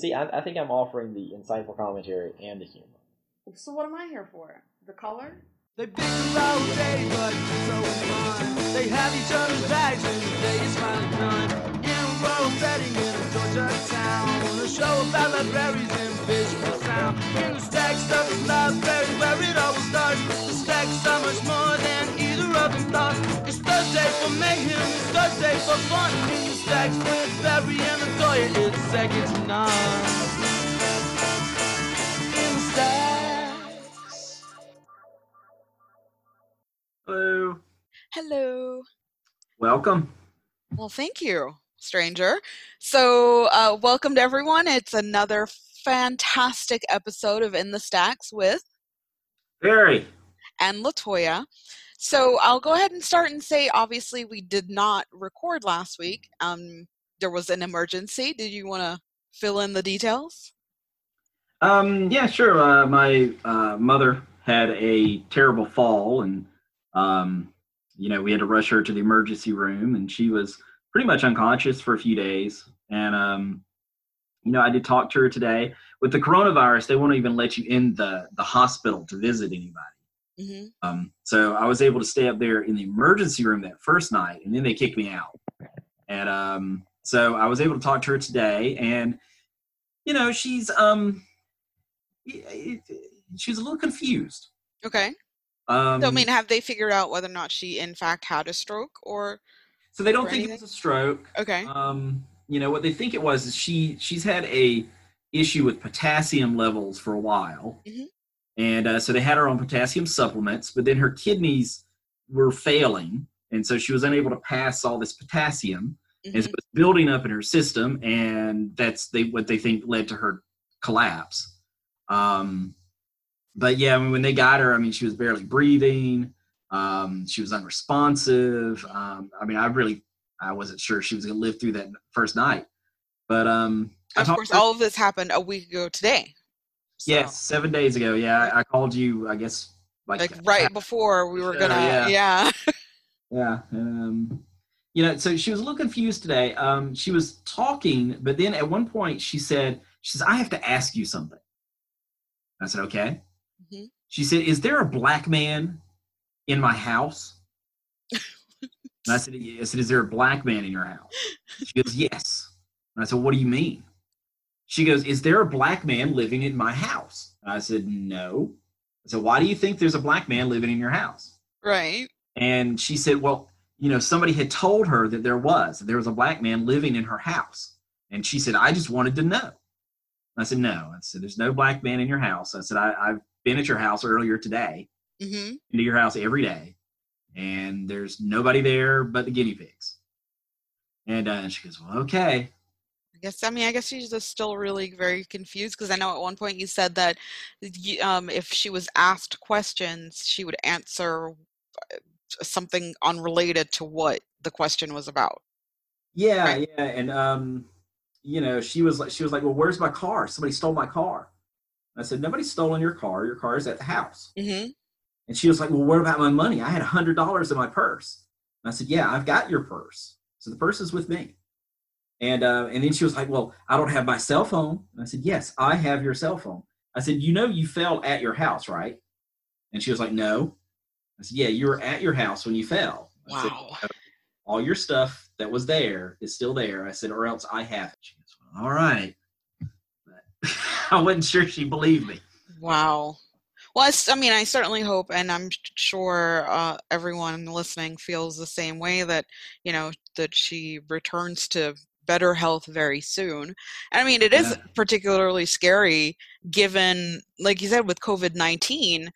see, I, I think I'm offering the insightful commentary and the humor. So what am I here for? The color? They pick about day, but so fun. They have each other's bags and the day is finally done. In a rural setting in a Georgia town, a show about libraries and visual sound. In the stack stuff is library where it all starts. The stacks are much more than of them. It's Thursday for mayhem, it's Thursday for fun. In the stacks with Barry and Latoya, it's second to none. In stacks. Hello. Hello. Welcome. Well, thank you, stranger. So, uh, welcome to everyone. It's another fantastic episode of In the Stacks with Barry. and Latoya. So, I'll go ahead and start and say obviously, we did not record last week. Um, there was an emergency. Did you want to fill in the details? Um, yeah, sure. Uh, my uh, mother had a terrible fall, and um, you know we had to rush her to the emergency room, and she was pretty much unconscious for a few days. And um, you know, I did talk to her today. With the coronavirus, they won't even let you in the the hospital to visit anybody. Hmm Um, so I was able to stay up there in the emergency room that first night, and then they kicked me out. And um, so I was able to talk to her today, and you know, she's um, she's a little confused. Okay. Um, So, I mean, have they figured out whether or not she in fact had a stroke or? so they don't think it was a stroke. Okay. Um, you know what they think it was is she she's had a issue with potassium levels for a while, Mhm. And uh, so they had her on potassium supplements, but then her kidneys were failing, and so she was unable to pass all this potassium, and so Mhm. it's building up in her system, and that's they what they think led to her collapse. Um, but yeah, I mean, when they got her, I mean, she was barely breathing. Um, she was unresponsive. Um, I mean, I really, I wasn't sure she was going to live through that first night. But um, Of course, all of this happened a week ago today. So, yes, seven days ago. Yeah, I, called you. I guess like, Like right before we were gonna, yeah. yeah. Yeah. Um, you know, so she was a little confused today. Um, she was talking, but then at one point she said, "She says I have to ask you something." I said, "Okay." Mhm. She said, "Is there a black man in my house?" I said, "I said, is there a black man in your house?" She goes, "Yes." And I said, "What do you mean?" She goes, "Is there a black man living in my house?" And I said, "No." I said, "Why do you think there's a black man living in your house?" Right. And she said, Well, you know, somebody had told her that there was, that there was a black man living in her house. And she said, I just wanted to know. I said, No. I said, There's no black man in your house. I said, I, I've been at your house earlier today, hmm into your house every day, and there's nobody there but the guinea pigs. And uh, she goes, Well, okay. I guess. I mean, I guess she's just still really very confused because I know at one point you said that, um, if she was asked questions, she would answer uh, something unrelated to what the question was about. Yeah, Right. yeah. And um, you know, she was like she was like, Well, where's my car? Somebody stole my car. I said, Nobody's stolen your car. Your car is at the house. hmm And she was like, Well, what about my money? I had a hundred dollars in my purse. And I said, Yeah, I've got your purse. So the purse is with me. And uh, and then she was like, Well, I don't have my cell phone. And I said, Yes, I have your cell phone. I said, You know you fell at your house, right? And she was like, No. I said, Yeah, you were at your house when you fell. I said, Wow. All your stuff that was there is still there. I said, or else I have it. She goes, well, All right. I wasn't sure she believed me. Wow. Well, I mean, I certainly hope, and I'm sure uh, everyone listening feels the same way that, you know, that she returns to better health very soon. And I mean, it is Yeah. particularly scary given, like you said, with COVID 19,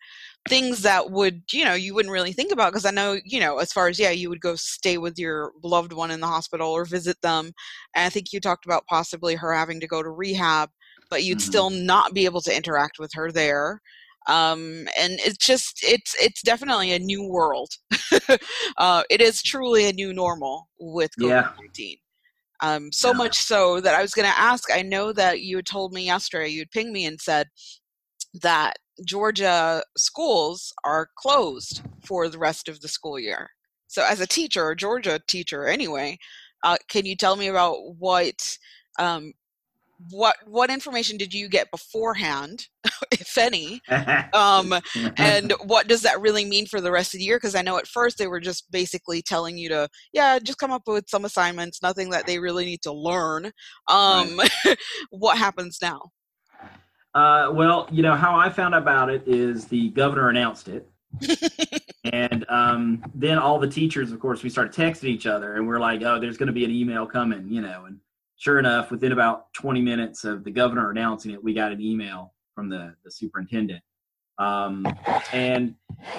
things that would, you know, you wouldn't really think about. Because I know, you know, as far as, yeah, you would go stay with your loved one in the hospital or visit them. And I think you talked about possibly her having to go to rehab but you'd Mhm. still not be able to interact with her there um, and it's just it's it's definitely a new world uh, it is truly a new normal with Yeah. Covid-19 um, so Yeah. much so that i was going to ask i know that you had told me yesterday you'd pinged me and said that georgia schools are closed for the rest of the school year so as a teacher a georgia teacher anyway uh, can you tell me about what um, what what information did you get beforehand, if any? Um, and what does that really mean for the rest of the year? Because I know at first they were just basically telling you to, yeah, just come up with some assignments, nothing that they really need to learn. Um, what happens now? Uh, well, you know how I found about it is the governor announced it, and um, then all the teachers, of course, we started texting each other, and we're like, "Oh, there's going to be an email coming," you know. And sure enough, within about 20 minutes of the governor announcing it, we got an email from the the superintendent. Um, and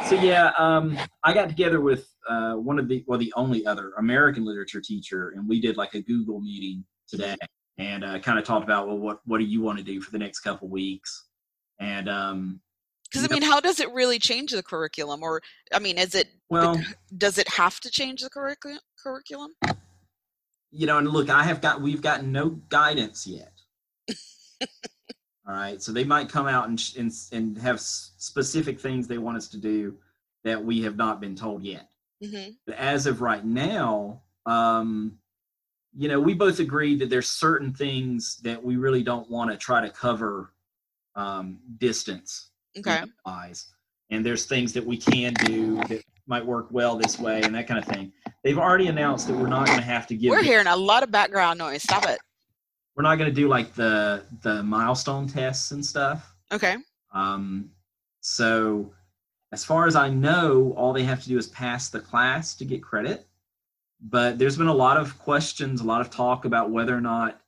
so yeah, um, I got together with uh, one of the well, the only other American literature teacher, and we did like a Google meeting today and uh, kind of talked about well what what do you want to do for the next couple weeks and um Because I mean, how does it really change the curriculum? Or I mean, is it well does it have to change the curriculum? Curriculum? You know and look i have got we've got no guidance yet all right so they might come out and and, and have specific things they want us to do that we have not been told yet hmm But as of right now, um, you know, we both agreed that there's certain things that we really don't want to try to cover um, distance Okay. wise, and there's things that we can do that might work well this way and that kind of thing. They've already announced that we're not going to have to give. We're hearing a lot of background noise. Stop it. We're not going to do like the the milestone tests and stuff. Okay. Um, so, as far as I know, all they have to do is pass the class to get credit. But there's been a lot of questions, a lot of talk about whether or not,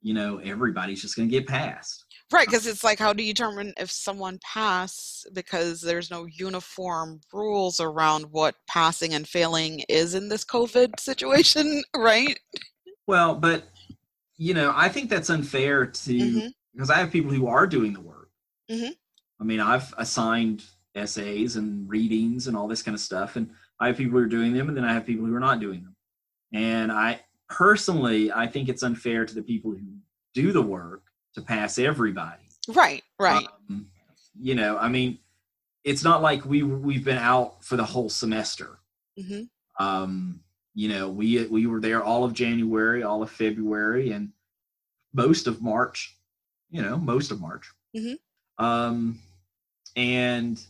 you know, everybody's just going to get passed. Right, because it's like, how do you determine if someone passed? Because there's no uniform rules around what passing and failing is in this COVID situation, right? Well, but, you know, I think that's unfair to, Mhm. because I have people who are doing the work. Mhm. I mean, I've assigned essays and readings and all this kind of stuff, and I have people who are doing them, and then I have people who are not doing them. And I personally, I think it's unfair to the people who do the work to pass everybody. Right, right. Um, you know, I mean, it's not like we we've been out for the whole semester. hmm Um, you know, we we were there all of January, all of February, and most of March. You know, most of March. Mhm. Um, and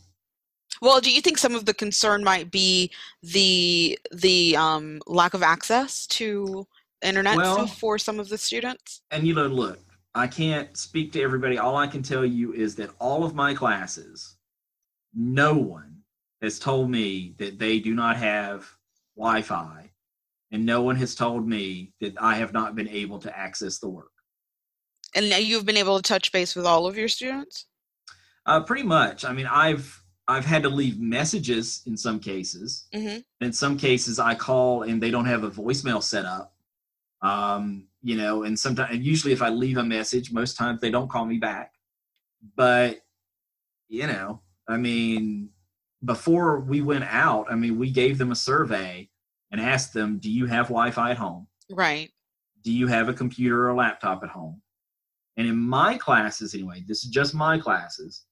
Well, do you think some of the concern might be the the um, lack of access to internet Well- for some of the students? and you know, look, I can't speak to everybody. All I can tell you is that all of my classes, no one has told me that they do not have Wi-Fi, and no one has told me that I have not been able to access the work. And now you've been able to touch base with all of your students? Uh, pretty much. I mean, I've I've had to leave messages in some cases. hmm In some cases, I call and they don't have a voicemail set up. Um, you know, and sometimes, and usually, if I leave a message, most times they don't call me back. But you know, I mean, before we went out, I mean, we gave them a survey and asked them, "Do you have Wi-Fi at home? Right. Do you have a computer or a laptop at home?" And in my classes, anyway, this is just my classes.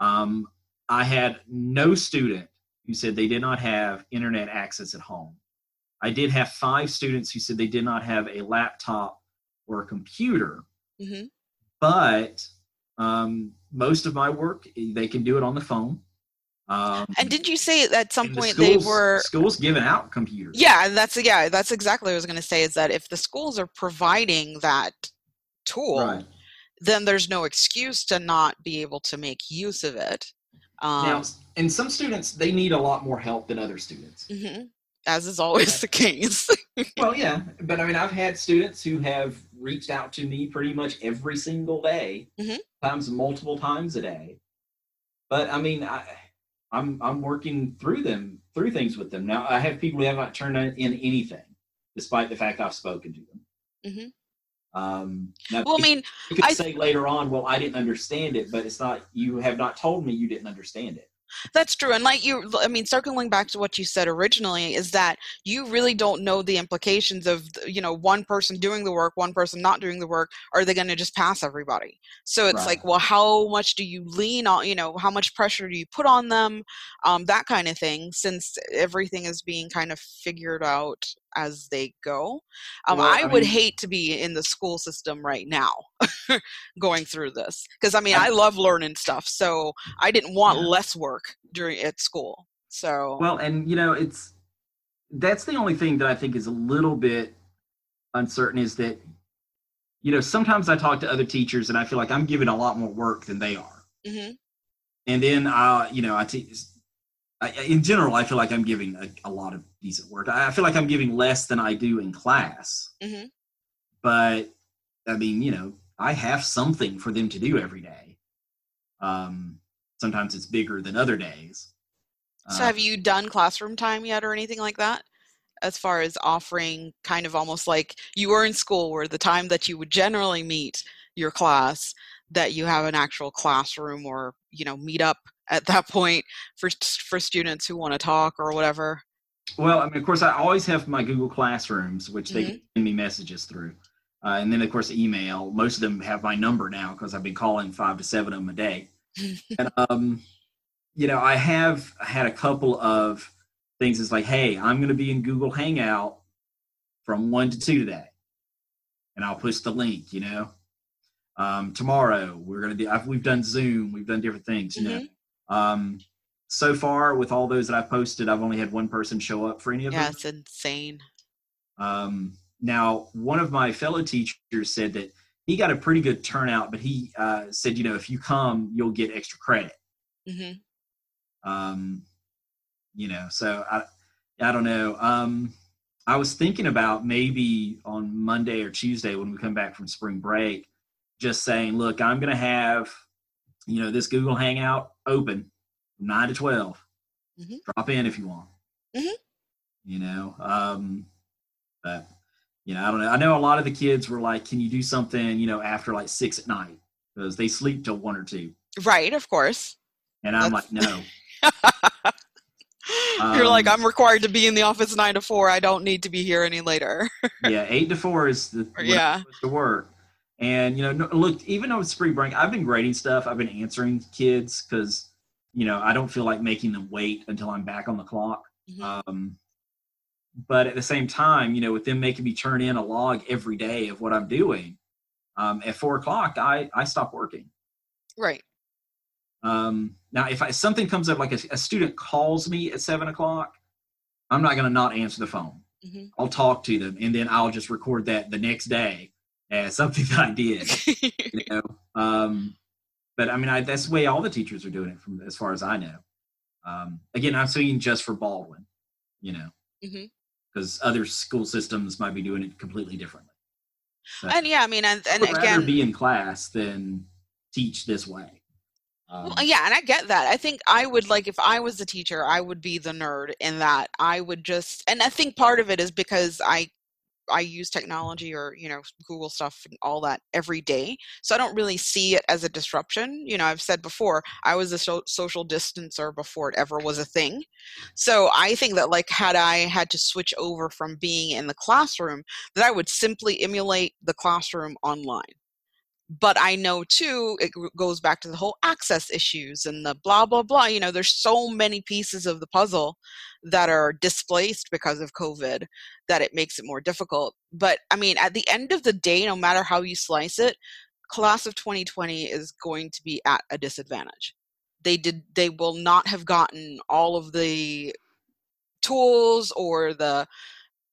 Um, I had no student who said they did not have internet access at home. I did have five students who said they did not have a laptop or a computer, hmm but um, most of my work they can do it on the phone. Um, And did you say at some and the point they schools- were? schools giving out computers. Yeah, that's yeah, that's exactly what I was going to say. Is that if the schools are providing that tool, Right. then there's no excuse to not be able to make use of it. Um, now, and some students they need a lot more help than other students. mhm, as is always the case. well, yeah, but I mean, I've had students who have reached out to me pretty much every single day, Mhm. times multiple times a day. But I mean, I, I'm I'm working through them through things with them now. I have people who have not turned in anything, despite the fact I've spoken to them. Mhm. Um, now, well, I mean, you could I- say later on, well, I didn't understand it, but it's not. You have not told me you didn't understand it. That's true. And like you, I mean, circling back to what you said originally, is that you really don't know the implications of, you know, one person doing the work, one person not doing the work. Are they going to just pass everybody? So it's like, well, how much do you lean on, you know, how much pressure do you put on them? Um, that kind of thing, since everything is being kind of figured out as they go. Um, Well, I, I would mean- hate to be in the school system right now, going through this because I mean I- I love learning stuff, so I didn't want Yeah. less work during at school. So Well, and you know, it's that's the only thing that I think is a little bit uncertain is that you know sometimes I talk to other teachers and I feel like I'm giving a lot more work than they are, mhm. and then I, you know I teach. I, in general, I feel like I'm giving a, a lot of decent work. I, I feel like I'm giving less than I do in class, Mhm. but I mean, you know, I have something for them to do every day. Um, sometimes it's bigger than other days. So Uh, have you done classroom time yet or anything like that? As far as offering kind of almost like you were in school where the time that you would generally meet your class that you have an actual classroom or you know meet up at that point for for students who want to talk or whatever. Well, I mean, of course, I always have my Google Classrooms, which they Mhm. send me messages through. Uh, and then, of course, email. Most of them have my number now because I've been calling five to seven of them a day. and, um, you know, I have had a couple of things. It's like, hey, I'm going to be in Google Hangout from one to two today. And I'll push the link, you know. Um, tomorrow, we're going to do, I've, we've done Zoom, we've done different things, you know. Um, so far, with all those that I've posted, I've only had one person show up for any of Yeah, them. it's insane. Um, now, one of my fellow teachers said that he got a pretty good turnout, but he uh, said, you know, if you come, you'll get extra credit. Mm-hmm. Um, you know, so I, I don't know. Um, I was thinking about maybe on Monday or Tuesday when we come back from spring break, just saying, look, I'm going to have, you know, this Google Hangout open from nine to 12. Mhm. Drop in if you want. Mhm. You know, um, but, you know, I don't know. I know a lot of the kids were like, can you do something, you know, after like six at night? Because they sleep till one or two. Right, of course. And I'm That's- like, no. You're like, Um, I'm required to be in the office nine to four. I don't need to be here any later. yeah, eight to four is the Yeah. to work. And you know, look, even though it's spring break, I've been grading stuff. I've been answering kids because you know I don't feel like making them wait until I'm back on the clock. Mhm. Um, but at the same time, you know, with them making me turn in a log every day of what I'm doing, um, at four o'clock, I I stop working. Right. Um, now, if I, something comes up, like a, a student calls me at seven o'clock, I'm not going to not answer the phone. Mhm. I'll talk to them, and then I'll just record that the next day as something that I did. You know, um, but I mean, I, that's the way all the teachers are doing it, from as far as I know. Um, again, I'm speaking just for Baldwin, you know, because other school systems might be doing it completely differently. And yeah, I mean, and, I and rather again, be in class than teach this way. Well, Um, yeah, and I get that. I think I would like if I was the teacher, I would be the nerd in that I would just and I think part of it is because I I use technology or, you know, Google stuff and all that every day. So I don't really see it as a disruption. You know, I've said before, I was a so- social distancer before it ever was a thing. So I think that like had I had to switch over from being in the classroom, that I would simply emulate the classroom online but I know too, it goes back to the whole access issues and the blah, blah, blah. You know, there's so many pieces of the puzzle that are displaced because of COVID that it makes it more difficult. But I mean, at the end of the day, no matter how you slice it, class of 2020 is going to be at a disadvantage. They did, they will not have gotten all of the tools or the,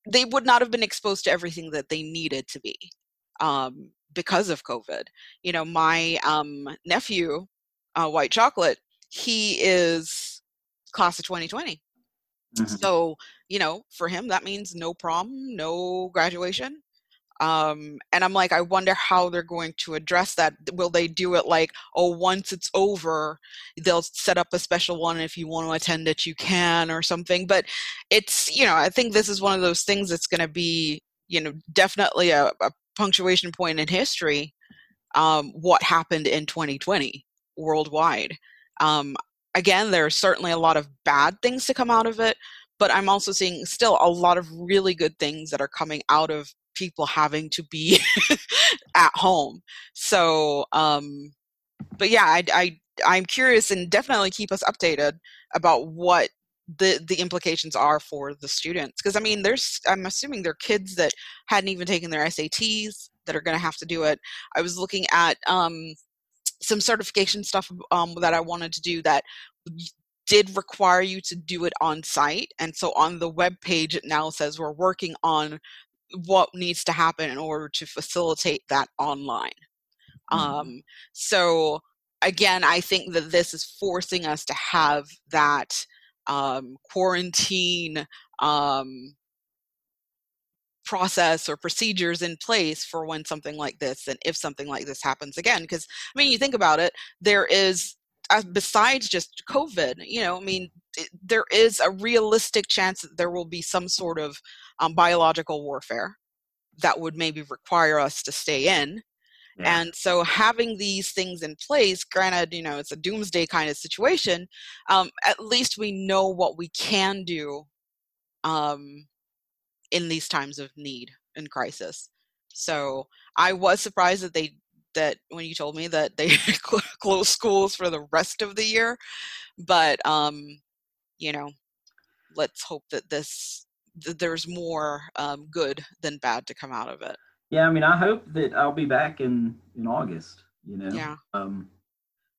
they would not have been exposed to everything that they needed to be. Um, because of COVID. You know, my um, nephew, uh, White Chocolate, he is class of 2020. Mhm. So, you know, for him, that means no prom, no graduation. Um, and I'm like, I wonder how they're going to address that. Will they do it like, oh, once it's over, they'll set up a special one. If you want to attend it, you can, or something. But it's, you know, I think this is one of those things that's going to be, you know, definitely a, a punctuation point in history um, what happened in 2020 worldwide. Um, again there are certainly a lot of bad things to come out of it but i'm also seeing still a lot of really good things that are coming out of people having to be at home. So um but yeah I, I i'm curious and definitely keep us updated about what the the implications are for the students because i mean there's i'm assuming there are kids that hadn't even taken their sats that are going to have to do it i was looking at um, some certification stuff um, that i wanted to do that did require you to do it on site and so on the web page it now says we're working on what needs to happen in order to facilitate that online Mhm. um, so again i think that this is forcing us to have that um, quarantine um, process or procedures in place for when something like this and if something like this happens again because i mean you think about it there is uh, besides just covid you know i mean there is a realistic chance that there will be some sort of um, biological warfare that would maybe require us to stay in And so having these things in place, granted, you know, it's a doomsday kind of situation, um, at least we know what we can do um, in these times of need and crisis. So I was surprised that they that when you told me that they cl- closed schools for the rest of the year, but um, you know, let's hope that this that there's more um, good than bad to come out of it. Yeah, I mean, I hope that I'll be back in in August. You know. Yeah. Um,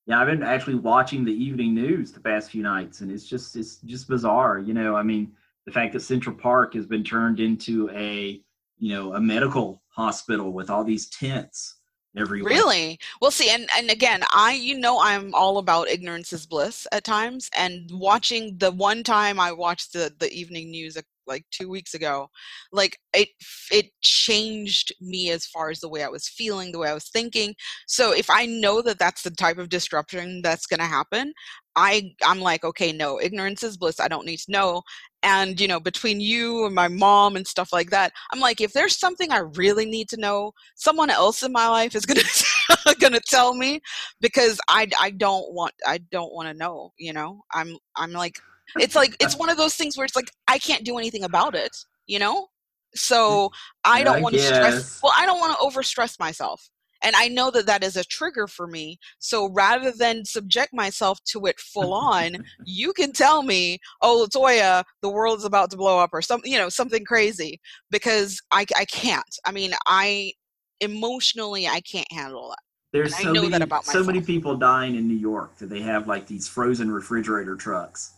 yeah, I've been actually watching the evening news the past few nights, and it's just it's just bizarre. You know, I mean, the fact that Central Park has been turned into a you know a medical hospital with all these tents everywhere. Really? Well, see, and and again, I you know I'm all about ignorance is bliss at times, and watching the one time I watched the the evening news uh, like two weeks ago, like it it changed me as far as the way I was feeling, the way I was thinking. So if I know that that's the type of disruption that's going to happen, I I'm like, okay, no, ignorance is bliss. I don't need to know. And you know, between you and my mom and stuff like that, I'm like, if there's something I really need to know, someone else in my life is gonna gonna tell me because I I don't want I don't want to know. You know, I'm I'm like, it's like it's one of those things where it's like I can't do anything about it. You know, mm, so I don't want to stress. Well, I don't want to overstress myself. And I know that that is a trigger for me. So rather than subject myself to it full on, you can tell me, "Oh, Latoya, the world is about to blow up," or something, you know, something crazy, because I, I can't. I mean, I emotionally I can't handle that. There's so know many that about so many people dying in New York that they have like these frozen refrigerator trucks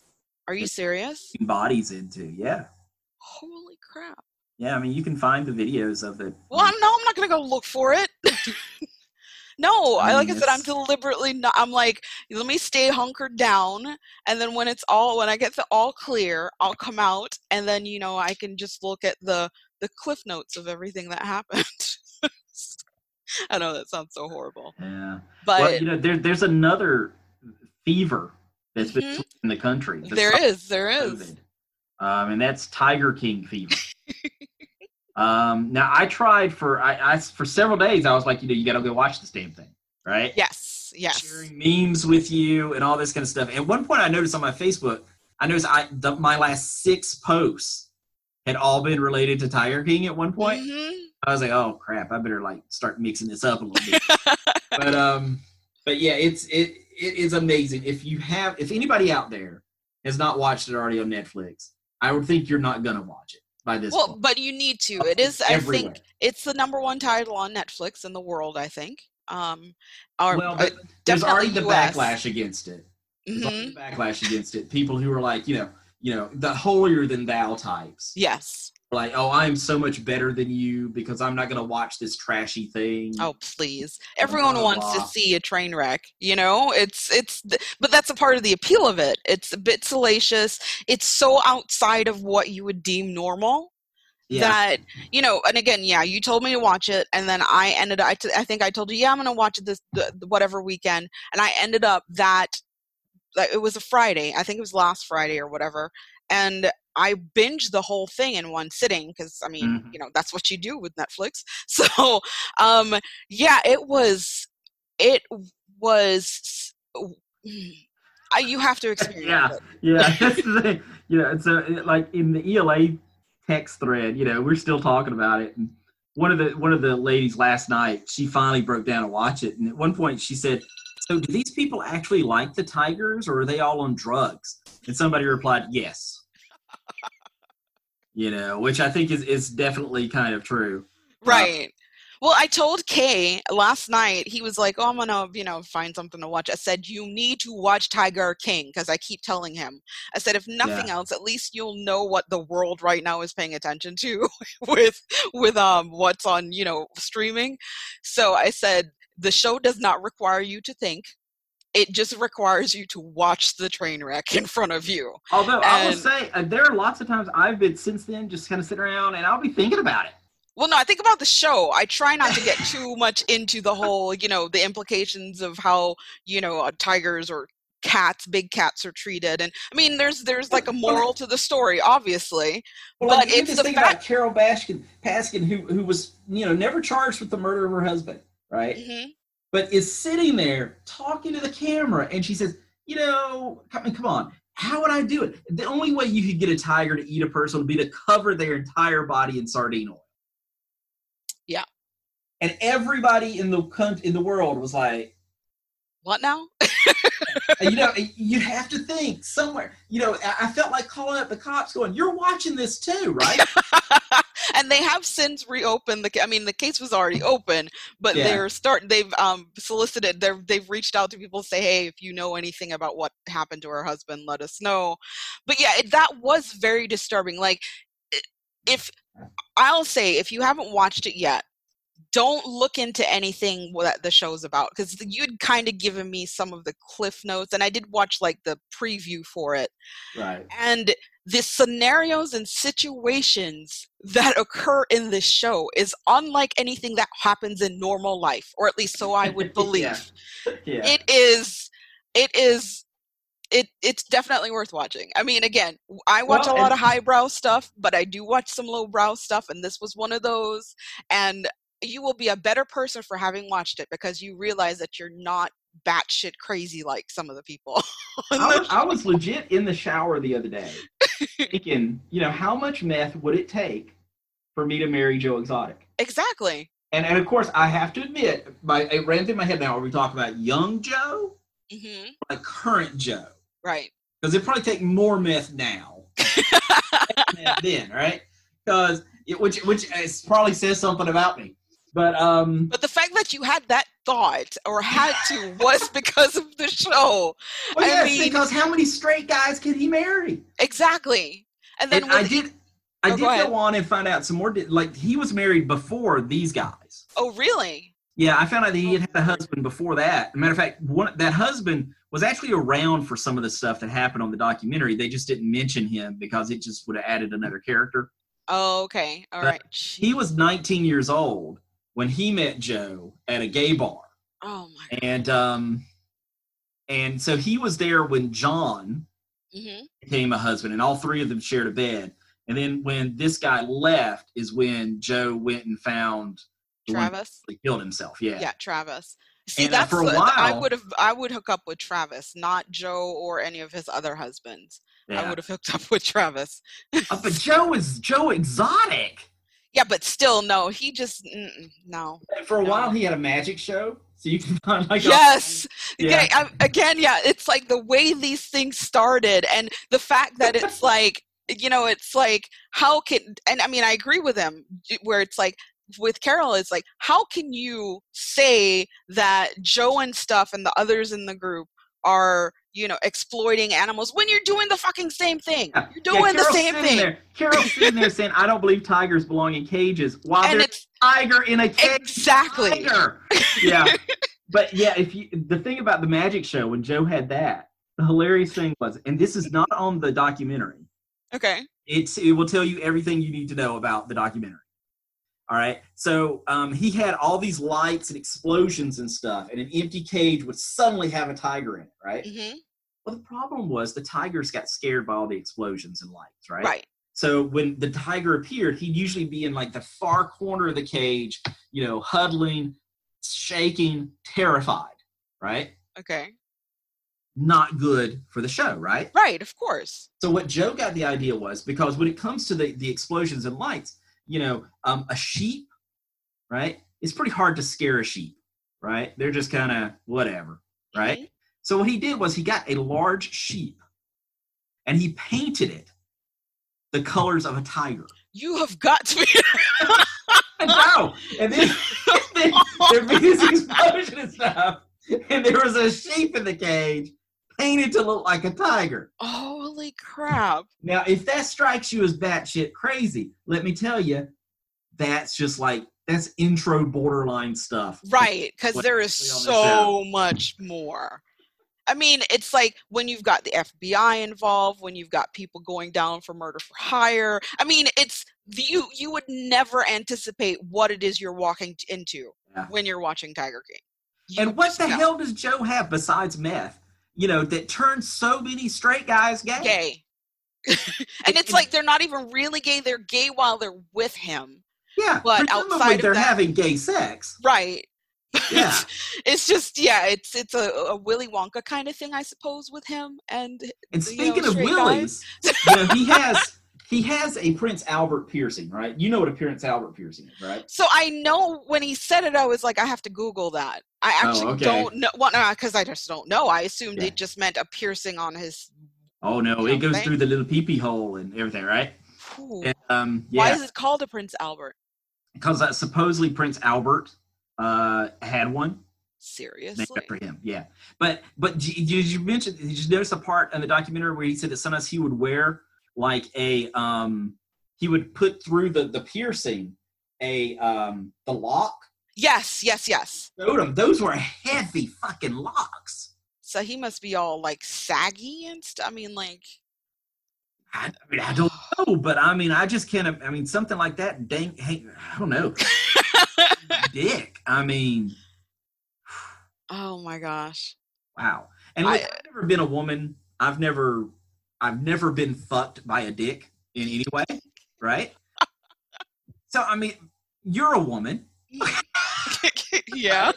Are you serious? bodies into. Yeah, Holy crap! yeah. I mean, you can find the videos of it. Well, I'm, no, I'm not gonna go look for it. no, I I, like mean, I said, I'm deliberately not. I'm like, let me stay hunkered down, and then when it's all, when I get the all clear, I'll come out, and then you know I can just look at the the cliff notes of everything that happened. I know that sounds so horrible, Yeah. but well, you know, there, there's another fever that's been Mhm. in the country. there besides is, there is. Um, and that's Tiger King fever. um, now, I tried for I, I for several days. I was like, you know, you got to go watch this damn thing, right? Yes, yes. Sharing memes with you and all this kind of stuff. At one point, I noticed on my Facebook, I noticed I the, my last six posts had all been related to Tiger King. At one point, Mhm. I was like, oh crap, I better like start mixing this up a little bit but um but yeah it's it it is amazing if you have if anybody out there has not watched it already on netflix i would think you're not gonna watch it by this well, point. but you need to. It is. I Everywhere. think it's the number one title on Netflix in the world. I think. Um, or, well uh, there's already the US. backlash against it there's mhm. already the backlash against it people who are like you know you know the holier than thou types Yes. Like oh i'm so much better than you because i'm not gonna watch this trashy thing Oh please! Everyone blah, wants blah. to see a train wreck. You know, it's it's. But that's a part of the appeal of it. It's a bit salacious. It's so outside of what you would deem normal yeah that you know. And again, yeah, you told me to watch it, and then I ended. Up I, t- I think I told you, yeah, I'm gonna watch it this the, the whatever weekend, and I ended up that like, it was a Friday. I think it was last Friday or whatever, and I binge the whole thing in one sitting because I mean, Mhm. you know, that's what you do with Netflix. So, um, yeah, it was, it was. I, you have to experience Yeah. it. Yeah, that's the thing. You know, so it- like in the ELA text thread, you know, we're still talking about it. And one of the one of the ladies last night, she finally broke down and watched it. And at one point, she said, so do these people actually like the tigers or are they all on drugs? And somebody replied, yes. You know, which I think is, is definitely kind of true. Right. Well, I told Kay last night, he was like, Oh, I'm gonna, you know, find something to watch. I said, You need to watch Tiger King, because I keep telling him. I said, if nothing else, at least you'll know what the world right now is paying attention to with with um what's on, you know, streaming. So I said, the show does not require you to think. It just requires you to watch the train wreck in front of you. Although I will say, uh, there are lots of times I've been since then just kind of sitting around and I'll be thinking about it. Well, no, I think about the show. I try not to get too much into the whole, you know, the implications of how, you know, uh, tigers or cats, big cats are treated. And I mean, there's there's like a moral to the story, obviously. Well, But like, you it's just the think fact- about Carole Baskin, Paskin, who who was you know never charged with the murder of her husband, right? hmm But is sitting there talking to the camera, and she says, "You know, I mean, come on, how would I do it? The only way you could get a tiger to eat a person would be to cover their entire body in sardine oil." Yeah. And everybody in the country, in the world was like, What now? You know, you have to think somewhere. You know, I I felt like calling up the cops, going, "You're watching this too, right?" and they have since reopened the. I mean, the case was already open, but Yeah. they're start. They've um solicited. They're they've reached out to people say, hey, if you know anything about what happened to her husband, let us know. But yeah, it, that was very disturbing. Like, if I'll say, if you haven't watched it yet. Don't look into anything that the show's about because you'd kind of given me some of the cliff notes, and I did watch like the preview for it right. and the scenarios and situations that occur in this show is unlike anything that happens in normal life or at least so i would believe. Yeah. it is it is it it's definitely worth watching. I mean again i watch Well, a lot and- of highbrow stuff but i do watch some lowbrow stuff and this was one of those and you will be a better person for having watched it because you realize that you're not batshit crazy like some of the people I was, I was legit in the shower the other day thinking, you know, how much meth would it take for me to marry Joe Exotic? exactly And and of course, I have to admit, my it ran through my head now. Are we talking about young Joe, mm-hmm. like current Joe? right Because it'd probably take more meth now than then, right? Because which which is, probably says something about me. But um, But the fact that you had that thought or had to was because of the show. well, I mean- because how many straight guys can he marry? Exactly. And then And I did, I Oh, did go go on and find out some more. Like he was married before these guys. Oh, really? Yeah, I found out that he had had a husband before that. As a matter of fact, one that husband was actually around for some of the stuff that happened on the documentary. They just didn't mention him because it just would have added another character. Oh, okay. All But right. He was 19 years old when he met Joe at a gay bar, Oh my. and um, and so he was there when John hmm became a husband, and all three of them shared a bed. And then when this guy left, is when Joe went and found Travis. He killed himself. Yeah. Yeah, Travis. See, And, uh, that's for a the- I would have I would hook up with Travis, not Joe or any of his other husbands. I would have hooked up with Travis. Uh, but Joe is Joe Exotic. Yeah, but still, no. He just no. For a No. while, he had a magic show, so you can find like yes Yeah. yeah. I, again yeah it's like the way these things started and the fact that it's like you know it's like how can and i mean i agree with him where it's like with carole it's like how can you say that joe and stuff and the others in the group are you know exploiting animals when you're doing the fucking same thing Yeah. you're Yeah, doing the Carole's same thing There, Carole's sitting there saying, "I don't believe tigers belong in cages." While and there's tiger in a cage. exactly Tiger. Yeah. but yeah, if you the thing about the magic show when Joe had that, the hilarious thing was, and this is not on the documentary. okay It's it will tell you everything you need to know about the documentary. All right. So um, he had all these lights and explosions and stuff, and an empty cage would suddenly have a tiger in it, right? hmm Well, the problem was the tigers got scared by all the explosions and lights, right? right So when the tiger appeared, he'd usually be in like the far corner of the cage, you know, huddling, shaking, terrified, right? okay Not good for the show, right? right of course So what Joe got the idea was because when it comes to the, the explosions and lights, you know, um, a sheep, right? It's pretty hard to scare a sheep, right? They're just kind of whatever. right? Mhm. So what he did was he got a large sheep and he painted it the colors of a tiger. You have got to be. Know. And then, and then there'd be this explosion and stuff, and there was a sheep in the cage painted to look like a tiger. Holy crap! Now, if that strikes you as batshit crazy, let me tell you, that's just like that's intro borderline stuff. Right, because there is we on the so much more. I mean, it's like when you've got the FBI involved, when you've got people going down for murder for hire. I mean, it's you. You would never anticipate what it is you're walking into Yeah. when you're watching Tiger King. You And what the know. hell does Joe have besides meth? You know, that turns so many straight guys gay. Gay. and it's like they're not even really gay; they're gay while they're with him. Yeah, But outside of they're that- having gay sex. Right. Yeah. it's just yeah, it's it's a, a Willy Wonka kind of thing, I suppose, with him. And And you know, speaking of willies, you know, he has he has a Prince Albert piercing, right? You know what a Prince Albert piercing is, right? so I know when he said it, I was like, I have to Google that. I Oh, actually okay. don't know. Well, because I just don't know. I assumed Yeah. it just meant a piercing on his. Oh no, it goes thank- through the little pee-pee hole and everything, right? And, um, Why is it called a Prince Albert? because uh, supposedly Prince Albert uh, had one Seriously. named after him. Yeah, but but did you mention? Did you notice a part in the documentary where he said that sometimes he would wear like a um he would put through the the piercing a um the lock. Yes, yes, yes. Showed those were heavy fucking locks. So he must be all like saggy and stuff. I mean, like. I, I mean, I don't know, but I mean, I just can't. I mean, something like that. Dang, hang, I don't know. Dick. I mean, oh my gosh. wow. And look, I- I've never been a woman. I've never, I've never been fucked by a dick in any way, right? So I mean, you're a woman, yeah.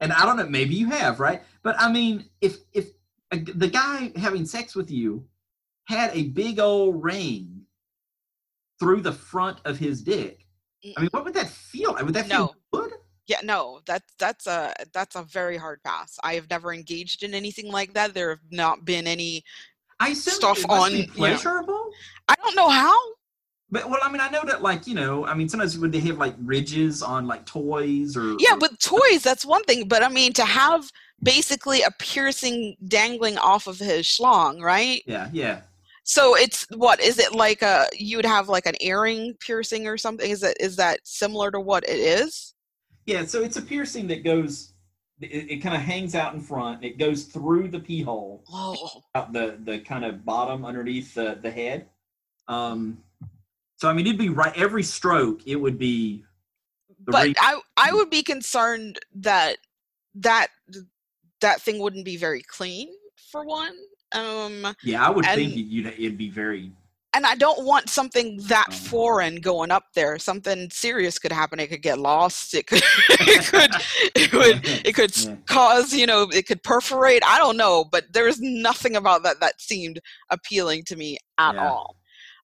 and I don't know. Maybe you have, right? But I mean, if if a, the guy having sex with you had a big old ring through the front of his dick, I mean, what would that feel? like? Would that feel good? Yeah, no, that's that's a that's a very hard pass. I have never engaged in anything like that. There have not been any. I assume Stuff it on, be you know. pleasurable. I don't know how. But well, I mean, I know that like you know, I mean, sometimes would they have like ridges on like toys or Yeah, or- with toys, that's one thing. But I mean, to have basically a piercing dangling off of his schlong, right? yeah, yeah. So it's what is it like? A you would have like an earring piercing or something? Is that is that similar to what it is? Yeah, so it's a piercing that goes, it, it kind of hangs out in front. It goes through the pee hole, Oh, out the the kind of bottom underneath the the head. Um, so I mean, it'd be right every stroke. It would be. But ring- I I would be concerned that that that thing wouldn't be very clean for one. Um, yeah, I would think you'd it'd be very. And I don't want something that Oh. foreign going up there. Something serious could happen. It could get lost. It could it could it would it could Yeah. cause you know it could perforate. I don't know, but there was nothing about that that seemed appealing to me at Yeah. all.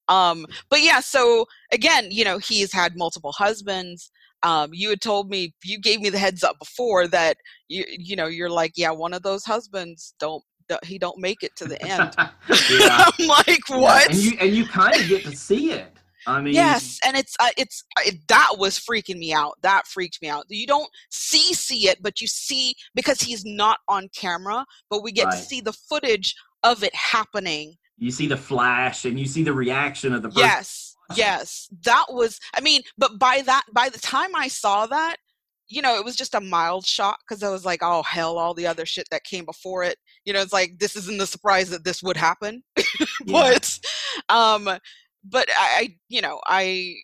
Um, but yeah, so again, you know, he's had multiple husbands. Um, you had told me you gave me the heads up before that you you know you're like yeah one of those husbands don't he don't make it to the end. I'm like Yeah, what? And you and you kind of get to see it. I mean, Yes, and it's uh, it's uh, it, that was freaking me out. That freaked me out. You don't see see it, but you see because he's not on camera, but we get to see the footage of it happening. you see the flash and you see the reaction of the person. Yes, yes, that was. I mean, but by that by the time I saw that, you know, it was just a mild shock because I was like, oh hell, all the other shit that came before it. You know, it's like this isn't the surprise that this would happen. Yeah. but um but I, I you know i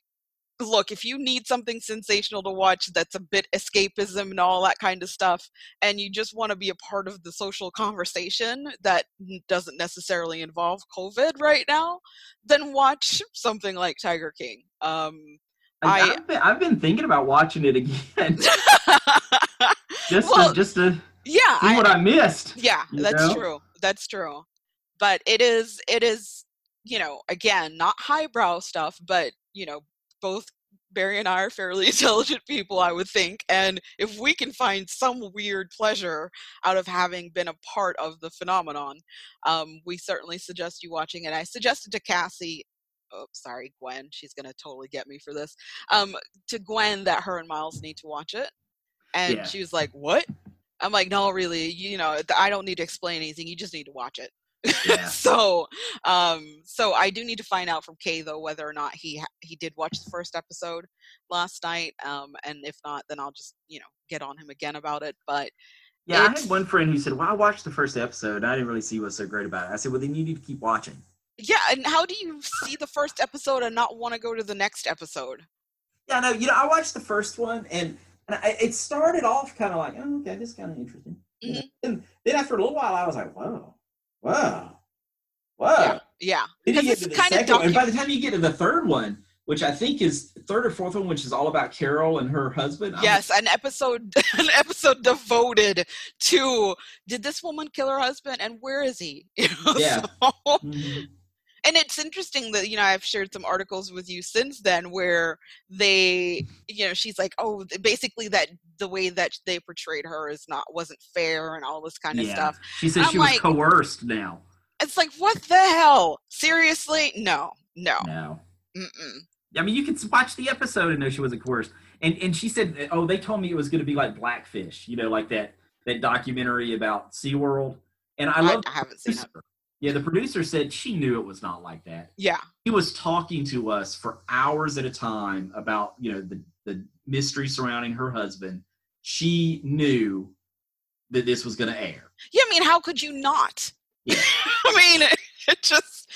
look if you need something sensational to watch that's a bit escapism and all that kind of stuff and you just want to be a part of the social conversation that doesn't necessarily involve covid right now then watch something like tiger king um I, have been, I've been thinking about watching it again, just Well, to, just to yeah see I, what I missed. yeah that's know? true that's true but it is it is you know again not highbrow stuff but you know both Barry and I are fairly intelligent people, I would think. And if we can find some weird pleasure out of having been a part of the phenomenon, um, we certainly suggest you watching it. I suggested to Cassie, oh, sorry, Gwen, she's going to totally get me for this, um, to Gwen that her and Miles need to watch it. And Yeah. she was like, what? I'm like, no, really, you know, I don't need to explain anything. You just need to watch it. Yeah. so, um, so I do need to find out from Kay though whether or not he he did watch the first episode last night. Um, and if not, then I'll just you know get on him again about it. But Yeah, I had one friend who said, "Well, I watched the first episode. and I didn't really see what's so great about it." I said, "Well, then you need to keep watching." Yeah, and how do you see the first episode and not want to go to the next episode? Yeah, no, you know, I watched the first one, and, and I, it started off kind of like, "Oh, okay, this is kind of interesting." Know? And then after a little while, I was like, "Whoa, whoa, whoa!" Yeah, yeah. Then you Because get it's kind of and by the time you get to the third one, which I think is third or fourth one, which is all about Carole and her husband. I'm- Yes, an episode an episode devoted to did this woman kill her husband and where is he? You know, Yeah. so- Mhm. And it's interesting that you know i've shared some articles with you since then where they you know she's like oh basically that the way that they portrayed her is not wasn't fair and all this kind of Yeah. stuff She said I'm she was like- coerced. Now, it's like what the hell seriously no no no. Mm-mm. I mean, you could watch the episode and know she wasn't coerced. And and she said, "Oh, they told me it was going to be like Blackfish, you know, like that that documentary about SeaWorld." And I I, love I haven't seen it Yeah, the producer said she knew it was not like that. yeah He was talking to us for hours at a time about, you know, the the mystery surrounding her husband. She knew that this was going to air. yeah i mean how could you not Yeah. i mean it, it just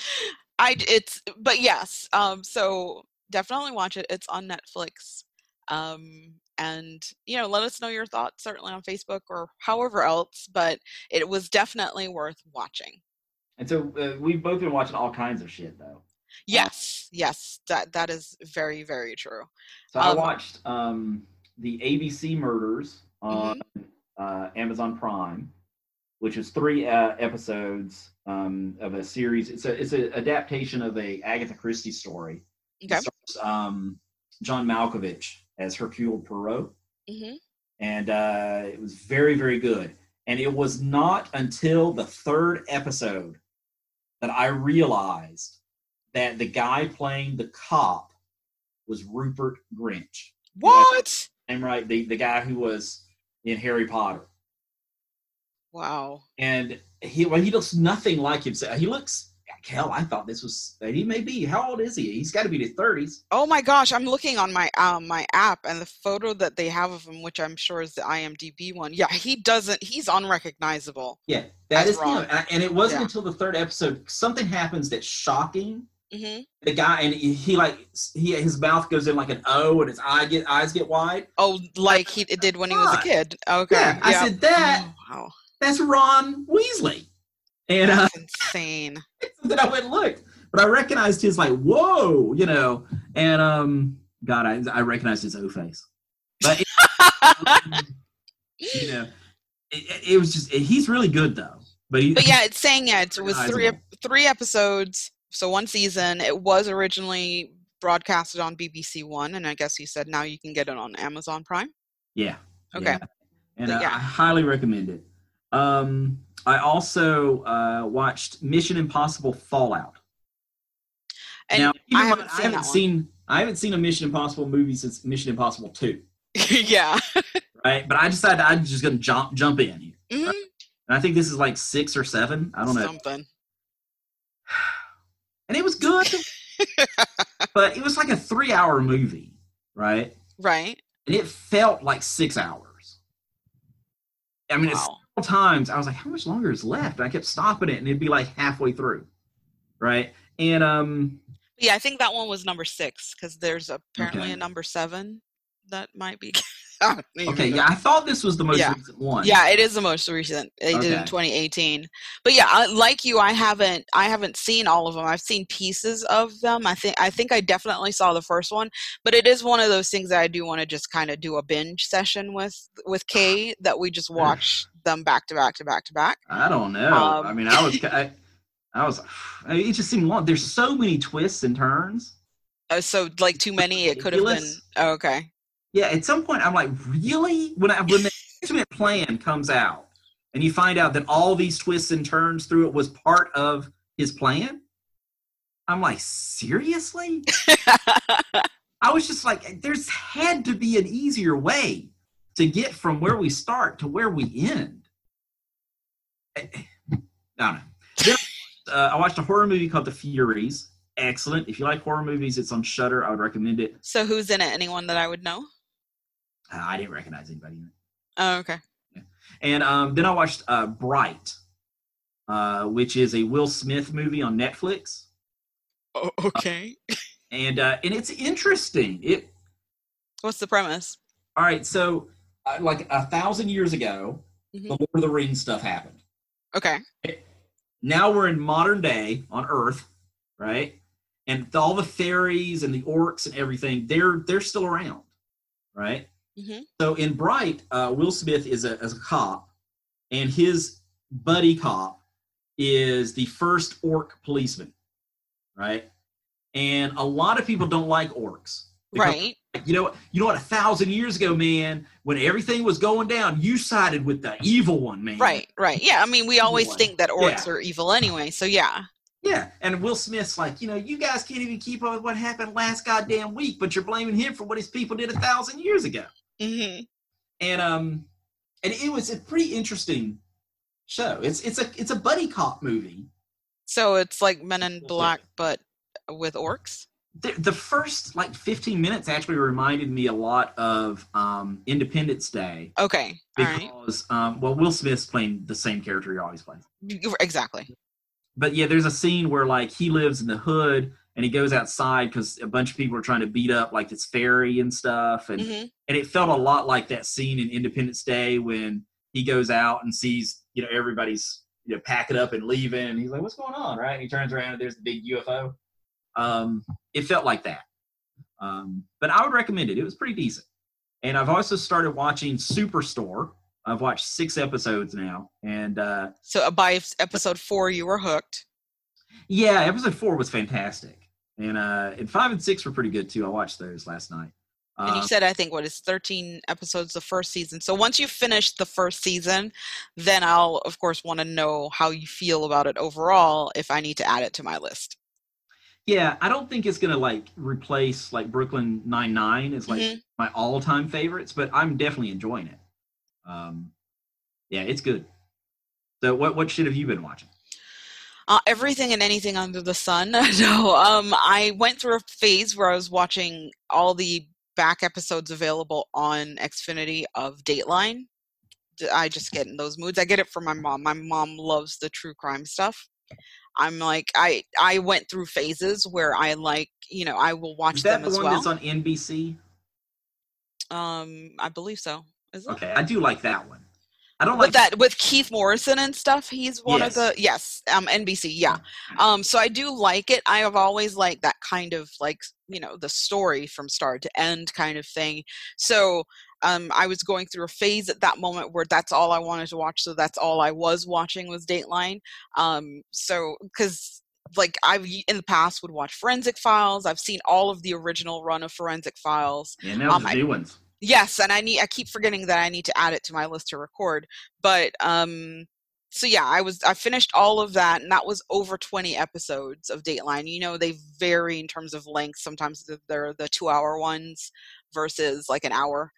i it's but yes um so definitely watch it it's on netflix um and you know let us know your thoughts certainly on facebook or however else but it was definitely worth watching And so uh, we've both been watching all kinds of shit though. yes yes that that is very very true So I Um, watched um, the ABC Murders on Mm-hmm. uh, Amazon Prime, which is three uh, episodes um, of a series. It's a it's an adaptation of a Agatha Christie story. It okay stars, um, John Malkovich as Hercule Poirot, hmm and uh, it was very very good. And it was not until the third episode that I realized that the guy playing the cop was Rupert Grint. what I'm right. The the guy who was in Harry Potter, wow and he well, he looks nothing like himself. He looks hell. I thought this was he may be. How old is he? He's got to be in his thirties. oh my gosh i'm looking on my um my app and the photo that they have of him which i'm sure is the imdb one yeah he doesn't he's unrecognizable Yeah, That's wrong. him. And- it wasn't Yeah. until the third episode something happens that's shocking. hmm The guy and he, like he his mouth goes in like an O, and his eye get eyes get wide. Oh, like he did when he was a kid. Okay. Yeah, I said that. Oh, wow. That's Ron Weasley. And uh, insane. then I went and looked, but I recognized his like, whoa, you know, and um, God, I, I recognized his O face, but it, um, you know, it, it was just he's really good though. But, he, but yeah, it's saying yeah, it was three three episodes, so one season. It was originally broadcasted on BBC One, and I guess you said now you can get it on Amazon Prime. yeah, Okay. yeah. and uh, yeah. I highly recommend it. Um, I also uh, watched Mission Impossible Fallout. And now, I haven't I seen haven't seen I haven't seen a Mission Impossible movie since Mission Impossible Two, yeah. right? But I decided I'm just gonna jump jump in here. Mhm. And I think this is like six or seven. I don't know. Something. And it was good, but it was like a three hour movie, right? Right. And it felt like six hours. I mean, it's Wow. several times I was like, how much longer is left? And I kept stopping it and it'd be like halfway through. Right. And um Yeah, I think that one was number six because there's apparently Okay. a number seven that might be. Okay, yeah, I thought this was the most Yeah. recent one. Yeah, it is the most recent. They did in 2018. But yeah, I, like you, I haven't I haven't seen all of them. I've seen pieces of them. I think I think I definitely saw the first one, but it is one of those things that I do want to just kind of do a binge session with with Kay that we just watch them back to back to back to back. I don't know. Um, I mean, I was I, I was I mean, it just seemed long. There's so many twists and turns Oh, so like too many, it could have been. Oh, okay. Yeah, at some point I'm like, really? When I, when the ultimate plan comes out, and you find out that all these twists and turns through it was part of his plan, I'm like, seriously? I was just like, there's had to be an easier way to get from where we start to where we end. I I don't know. Then, uh, I watched a horror movie called The Furies. Excellent. If you like horror movies, it's on Shudder. I would recommend it. so who's in it? Anyone that I would know? Uh, I didn't recognize anybody. Oh, okay. And um, then I watched uh, Bright, uh, which is a Will Smith movie on Netflix, Oh, okay. and uh, and it's interesting. It What's the premise? all right. So uh, like a thousand years ago, Mhm. the Lord of the Rings stuff happened. Okay. Now we're in modern day on Earth, right? And all the fairies and the orcs and everything, they're they're still around, right? Mhm. So in Bright, uh, Will Smith is a, as a cop, and his buddy cop is the first orc policeman, right? And a lot of people don't like orcs. Right. You know, you know what? A thousand years ago, man, when everything was going down, you sided with the evil one, man. Right. Right. Yeah. I mean, we always one. think that orcs Yeah. are evil anyway. So yeah. Yeah, and Will Smith's like, you know, you guys can't even keep up with what happened last goddamn week, but you're blaming him for what his people did a thousand years ago. Hmm And um, and it was a pretty interesting show. It's it's a it's a buddy cop movie. So it's like Men in Black, but with orcs. The, the first like 15 minutes actually reminded me a lot of um, Independence Day Okay. All right. because um, well, Will Smith's playing the same character he always plays. Exactly. but yeah, there's a scene where like he lives in the hood and he goes outside because a bunch of people are trying to beat up like this ferry and stuff, and hmm and it felt a lot like that scene in Independence Day when he goes out and sees you know everybody's you know packing up and leaving, and he's like, "What's going on?" Right? And he turns around and there's the big UFO. Um, it felt like that. Um, but I would recommend it. It was pretty decent. And I've also started watching Superstore. I've watched six episodes now, and uh, So uh, by episode four, you were hooked. Yeah, episode four was fantastic, and uh, and five and six were pretty good too. I watched those last night. And you Um, said, I think, what is 13 episodes the first season. So once you finish the first season, then I'll, of course, want to know how you feel about it overall if I need to add it to my list. yeah, I don't think it's gonna like replace like Brooklyn Nine Nine as like Mhm. my all time favorites, but I'm definitely enjoying it. Um, yeah, it's good. So what what shit have you been watching? Uh, everything and anything under the sun. no, um, I went through a phase where I was watching all the back episodes available on Xfinity of Dateline. I just get in those moods. I get it from my mom. My mom loves the true crime stuff. I'm like I I went through phases where I like you know I will watch Is that them the as one well. that's on NBC? um, I believe so. Is it? Okay, I do like that one. I don't with that with Keith Morrison and stuff. He's one of the yes, um, NBC. Yeah, um, so I do like it. I have always liked that kind of like you know the story from start to end kind of thing. So um, I was going through a phase at that moment where that's all I wanted to watch. So that's all I was watching was Dateline. Um, so because like I've in the past would watch Forensic Files. I've seen all of the original run of Forensic Files. Yeah, now um, the new ones. Yes, and I need I keep forgetting that I need to add it to my list to record. But um so yeah, I was I finished all of that and that was over 20 episodes of Dateline. You know, they vary in terms of length. Sometimes they're the 2-hour ones versus like an hour.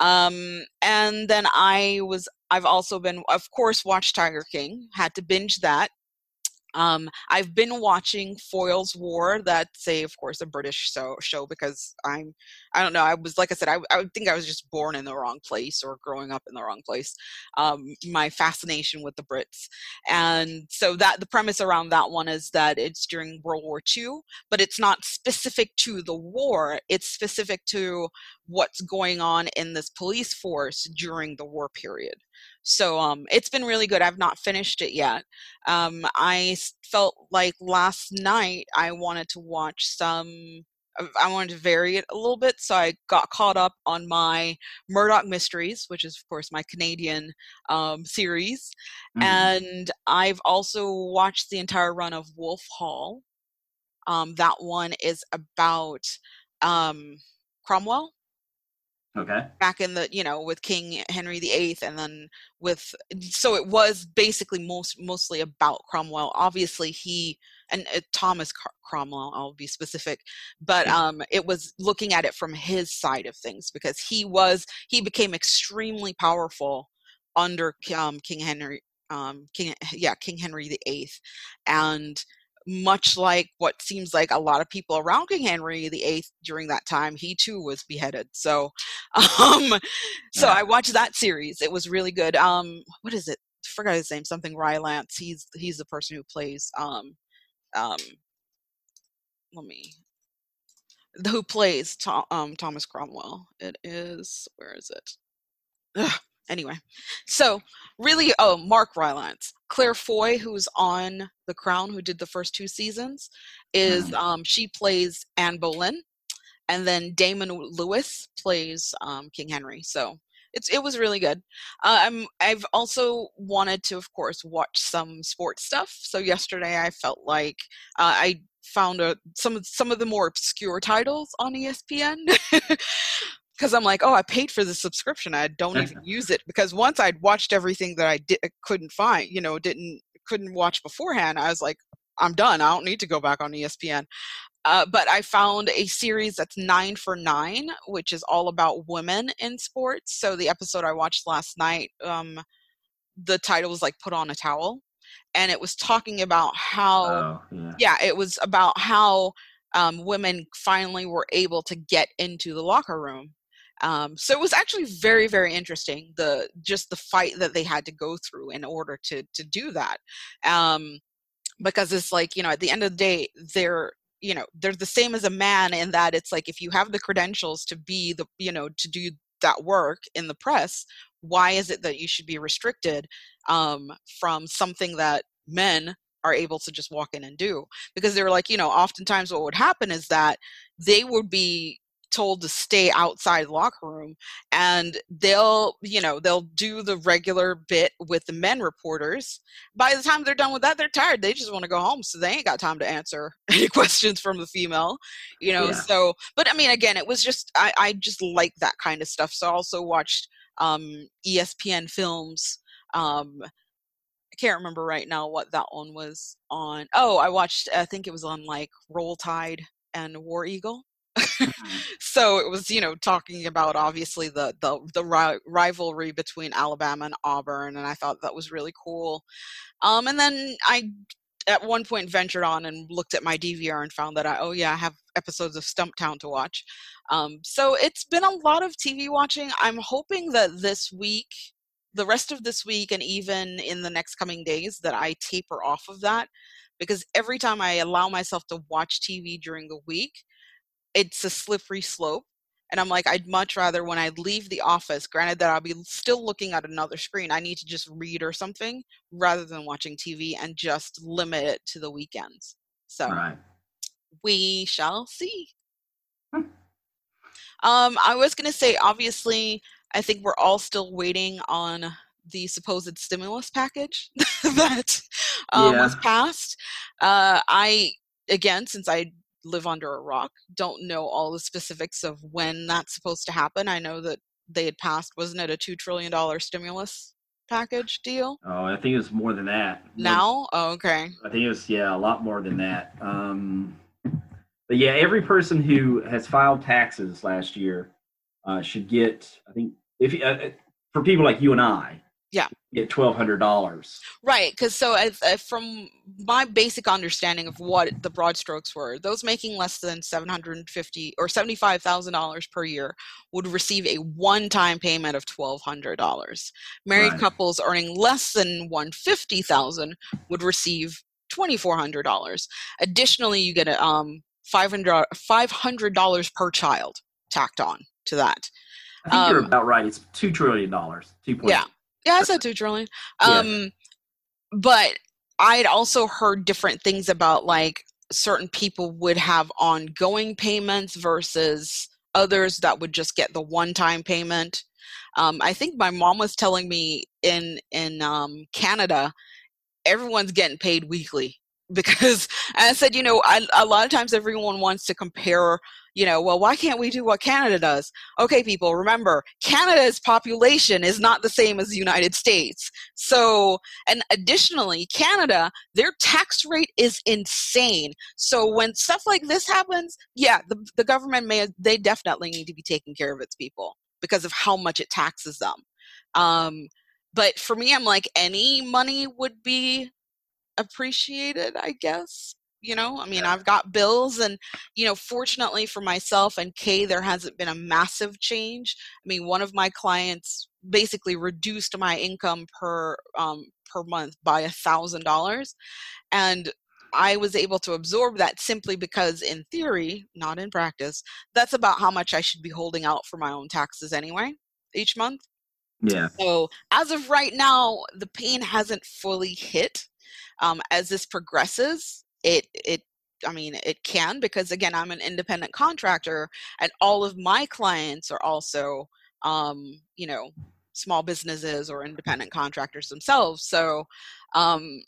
Um and then I was I've also been of course watched Tiger King. Had to binge that. Um, I've been watching Foyle's War. That's a, of course, a British show, show because I'm, I don't know. I was, like I said, I, I think I was just born in the wrong place or growing up in the wrong place. Um, my fascination with the Brits, and so that the premise around that one is that it's during World War II, but it's not specific to the war. It's specific to what's going on in this police force during the war period. So um, it's been really good. I've not finished it yet um, I felt like last night I wanted to watch some. uh, I wanted to vary it a little bit, so I got caught up on my Murdoch Mysteries, which is of course my Canadian um, series, Mhm. and I've also watched the entire run of Wolf Hall. Um, that one is about um, Cromwell Okay. back in the you know with King Henry VIII, and then with so it was basically most mostly about Cromwell. Obviously, he and uh, Thomas Cr- Cromwell. I'll be specific, but um, it was looking at it from his side of things because he was he became extremely powerful under um, King Henry. Um, King yeah King Henry VIII, and much like what seems like a lot of people around King Henry VIII during that time, he too was beheaded. So, um, so. I watched that series. It was really good. Um, what is it? I forgot his name. Something Rylance. He's he's the person who plays. Um, um, let me. Who plays Tom, um, Thomas Cromwell? It is where is it? Ugh, anyway, so really, oh, Mark Rylance, Claire Foy, who's on The Crown, who did the first two seasons, is Mhm. um, she plays Anne Boleyn, and then Damian Lewis plays um, King Henry. So it's it was really good. Uh, I'm I've also wanted to, of course, watch some sports stuff. So yesterday I felt like uh, I found a, some of some of the more obscure titles on ESPN. Because I'm like, oh, I paid for the subscription. I don't even use it because once I'd watched everything that I di- couldn't find, you know, didn't couldn't watch beforehand. I was like, I'm done. I don't need to go back on ESPN. Uh, but I found a series that's nine for nine, which is all about women in sports. So the episode I watched last night, um, the title was like "Put on a Towel," and it was talking about how Oh, yeah. yeah, it was about how um, women finally were able to get into the locker room. Um, so it was actually very, very interesting. The just the fight that they had to go through in order to to do that, um, because it's like you know at the end of the day they're you know they're the same as a man in that it's like if you have the credentials to be the you know to do that work in the press why is it that you should be restricted um, from something that men are able to just walk in and do because they were like you know oftentimes what would happen is that they would be told to stay outside the locker room and they'll you know they'll do the regular bit with the men reporters by the time they're done with that they're tired they just want to go home so they ain't got time to answer any questions from the female you know Yeah. so but i mean again it was just i i just like that kind of stuff so i also watched um espn films um I can't remember right now what that one was on. Oh, I watched. I think it was on like Roll Tide and War Eagle. so it was, you know, talking about obviously the the the ri- rivalry between Alabama and Auburn, and I thought that was really cool. Um, and then I, at one point, ventured on and looked at my DVR and found that I, oh yeah, I have episodes of Stumptown to watch. Um, so it's been a lot of TV watching. I'm hoping that this week the rest of this week and even in the next coming days that I taper off of that because every time I allow myself to watch TV during the week, it's a slippery slope. And I'm like, I'd much rather when I leave the office, granted that I'll be still looking at another screen, I need to just read or something rather than watching TV and just limit it to the weekends. So Right. we shall see. Hmm. Um, I was going to say, obviously, I think we're all still waiting on the supposed stimulus package that um, was passed. Uh, I, again, since I live under a rock, don't know all the specifics of when that's supposed to happen. I know that they had passed, wasn't it a $2 trillion stimulus package deal? Oh, I think it was more than that. Now? Oh, okay. I think it was yeah a lot more than that. Um, but yeah, every person who has filed taxes last year uh, should get. I think if uh, uh, for people like you and I, Yeah. Get twelve hundred dollars. Right, because so as, uh, from my basic understanding of what the broad strokes were, those making less than seven hundred and fifty or seventy five thousand dollars per year would receive a one time payment of twelve hundred dollars. Married Right. couples earning less than one fifty thousand would receive twenty four hundred dollars. Additionally, you get a um five hundred dollars per child tacked on to that. I think you're Um, about right. It's two trillion dollars. Two point. Yeah. Yeah, I said two trillion. Yeah. Um, but I'd also heard different things about like certain people would have ongoing payments versus others that would just get the one-time payment. Um, I think my mom was telling me in in um, Canada, everyone's getting paid weekly. Because I said, you know, I, a lot of times everyone wants to compare, you know, well, why can't we do what Canada does? Okay, people, remember, Canada's population is not the same as the United States. So, and additionally, Canada, their tax rate is insane. So when stuff like this happens, yeah, the, the government may, they definitely need to be taking care of its people because of how much it taxes them. Um, but for me, I'm like, any money would be appreciated, I guess. You know, I mean, I've got bills, and, you know, fortunately for myself and Kay, there hasn't been a massive change. I mean, one of my clients basically reduced my income per um, per month by a thousand dollars and I was able to absorb that simply because, in theory, not in practice, that's about how much I should be holding out for my own taxes anyway each month. Yeah. So, as of right now, the pain hasn't fully hit. Um, as this progresses, it it I mean, it can because again, I'm an independent contractor, and all of my clients are also, um, you know, small businesses or independent contractors themselves. So, um,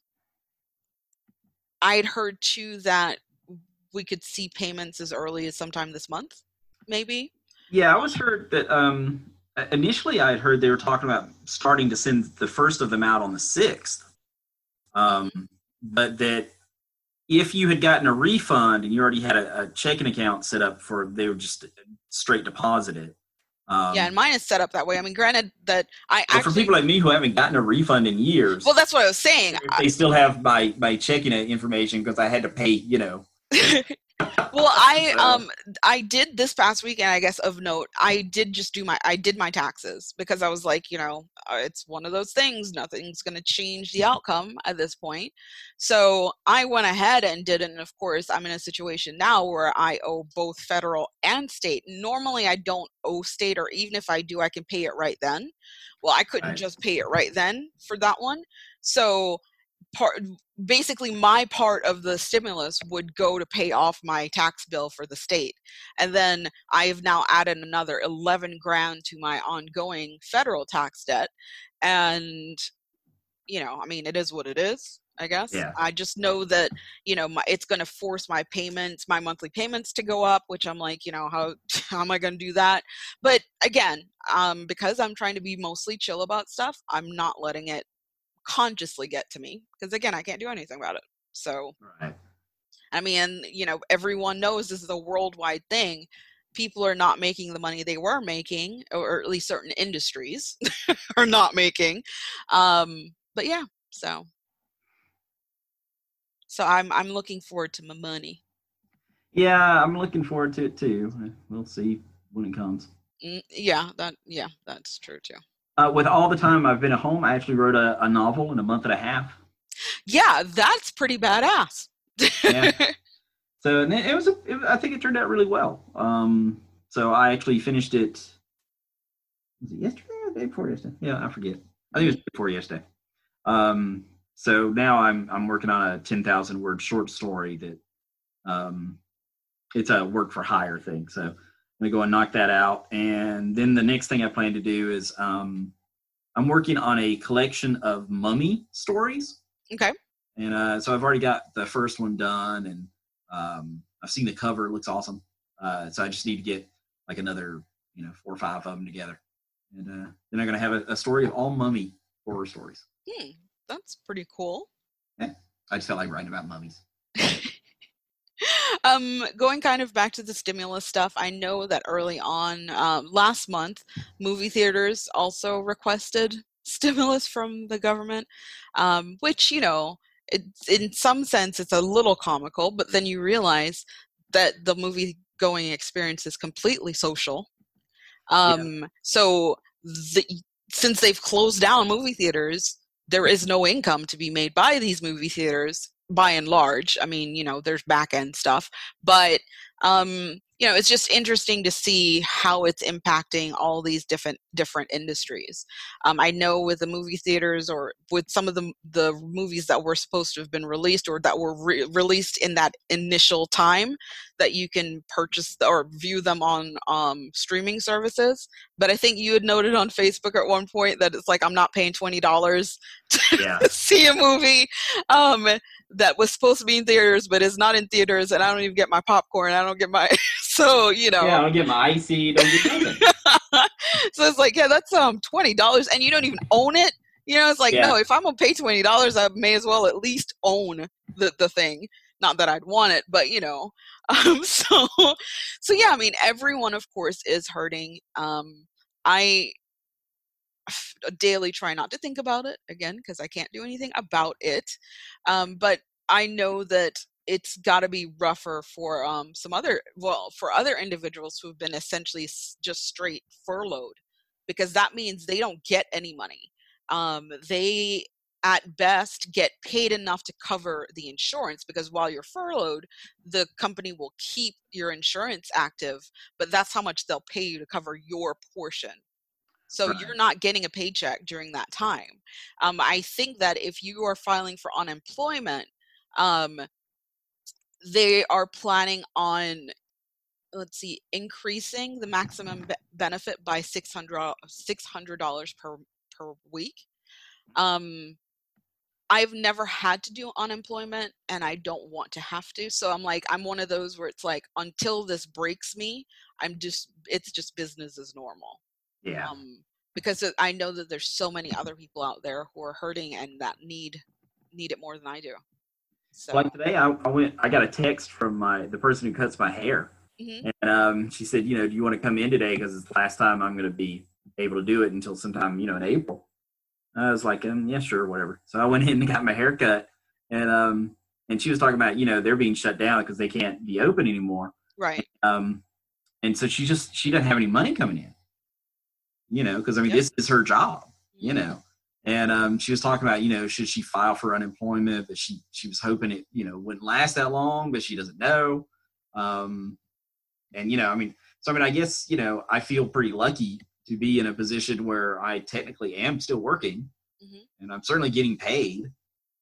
I'd heard too that we could see payments as early as sometime this month, maybe. Yeah, I was heard that um, initially I had heard they were talking about starting to send the first of them out on the sixth, um, but that if you had gotten a refund and you already had a, a checking account set up for, they would just straight deposit it. Um, yeah, and mine is set up that way. I mean, granted that I actually for people like me who haven't gotten a refund in years, well, that's what I was saying. they still have my my checking information because I had to pay. You know, well i um i did this past weekend i guess of note i did just do my i did my taxes because i was like you know uh, it's one of those things nothing's going to change the outcome at this point. So i went ahead and did it and of course i'm in a situation now where i owe both federal and state. Normally i don't owe state or even if i do i can pay it right then. Well i couldn't Right. just pay it right then for that one. So part basically my part of the stimulus would go to pay off my tax bill for the state and then i have now added another 11 grand to my ongoing federal tax debt and you know i mean it is what it is i guess Yeah. i just know that you know my, it's going to force my payments my monthly payments to go up which i'm like you know how how am i going to do that but again um because i'm trying to be mostly chill about stuff i'm not letting it consciously get to me because again i can't do anything about it so right? i mean you know everyone knows this is a worldwide thing people are not making the money they were making or at least certain industries are not making um but yeah so so i'm i'm looking forward to my money Yeah, I'm looking forward to it too. We'll see when it comes. Mm, yeah that yeah that's true too Uh, with all the time I've been at home, I actually wrote a, a novel in a month and a half. yeah that's pretty badass Yeah. So it, it was, a, it, I think it turned out really well. Um, so I actually finished it. Was it yesterday or the day before yesterday? Yeah, I forget. I think it was before yesterday. Um, so now I'm I'm working on a ten thousand word short story that um, it's a work for hire thing. So I'm gonna go and knock that out, and then the next thing I plan to do is um, I'm working on a collection of mummy stories. okay And uh, so I've already got the first one done, and um, I've seen the cover; it looks awesome. Uh, so I just need to get like another, you know, four or five of them together, and uh, then I'm gonna have a, a story of all mummy horror stories. hmm, that's pretty cool Yeah, I just felt like writing about mummies. um going kind of back to the stimulus stuff i know that early on um, last month movie theaters also requested stimulus from the government um, which you know it, in some sense it's a little comical but then you realize that the movie going experience is completely social. Um, so the, since they've closed down movie theaters there is no income to be made by these movie theaters by and large i mean you know there's back end stuff but um you know it's just interesting to see how it's impacting all these different different industries um, i know with the movie theaters or with some of the the movies that were supposed to have been released or that were re- released in that initial time that you can purchase or view them on um, streaming services but i think you had noted on facebook at one point that it's like i'm not paying $20 Yeah, see a movie. Um, that was supposed to be in theaters but is not in theaters and I don't even get my popcorn. I don't get my so you know Yeah, I don't get my icy, don't get nothing. so it's like, yeah, that's um twenty dollars, and you don't even own it. You know, it's like, Yeah. no, if I'm gonna pay twenty dollars, I may as well at least own the the thing. Not that I'd want it, but you know, um, so so yeah, I mean, everyone, of course, is hurting. Um, I daily try not to think about it again because I can't do anything about it. Um, but I know that it's got to be rougher for um, some other well for other individuals who've been essentially just straight furloughed because that means they don't get any money. Um, they at best get paid enough to cover the insurance because while you're furloughed, the company will keep your insurance active, but that's how much they'll pay you to cover your portion. So Right. you're not getting a paycheck during that time. Um, I think that if you are filing for unemployment, um, they are planning on let's see increasing the maximum be- benefit by 600 dollars per per week um i've never had to do unemployment and i don't want to have to so i'm like i'm one of those where it's like until this breaks me i'm just it's just business as normal Yeah. um because i know that there's so many other people out there who are hurting and that need need it more than i do so Like today, I, I went. I got a text from my the person who cuts my hair, Mhm. and um, she said, you know, do you want to come in today because it's the last time I'm going to be able to do it until sometime, you know, in April. I was like, um, yeah, sure, whatever. So I went in and got my hair cut, and um, and she was talking about, you know, they're being shut down because they can't be open anymore. right Um, and so she just she doesn't have any money coming in. You know, because I mean, Yep. this is her job. You Mhm. know, and um, she was talking about, you know, should she file for unemployment? But she she was hoping it, you know, wouldn't last that long, but she doesn't know. Um, and you know, I mean, so I mean, I guess you know, I feel pretty lucky to be in a position where I technically am still working, Mhm. and I'm certainly getting paid.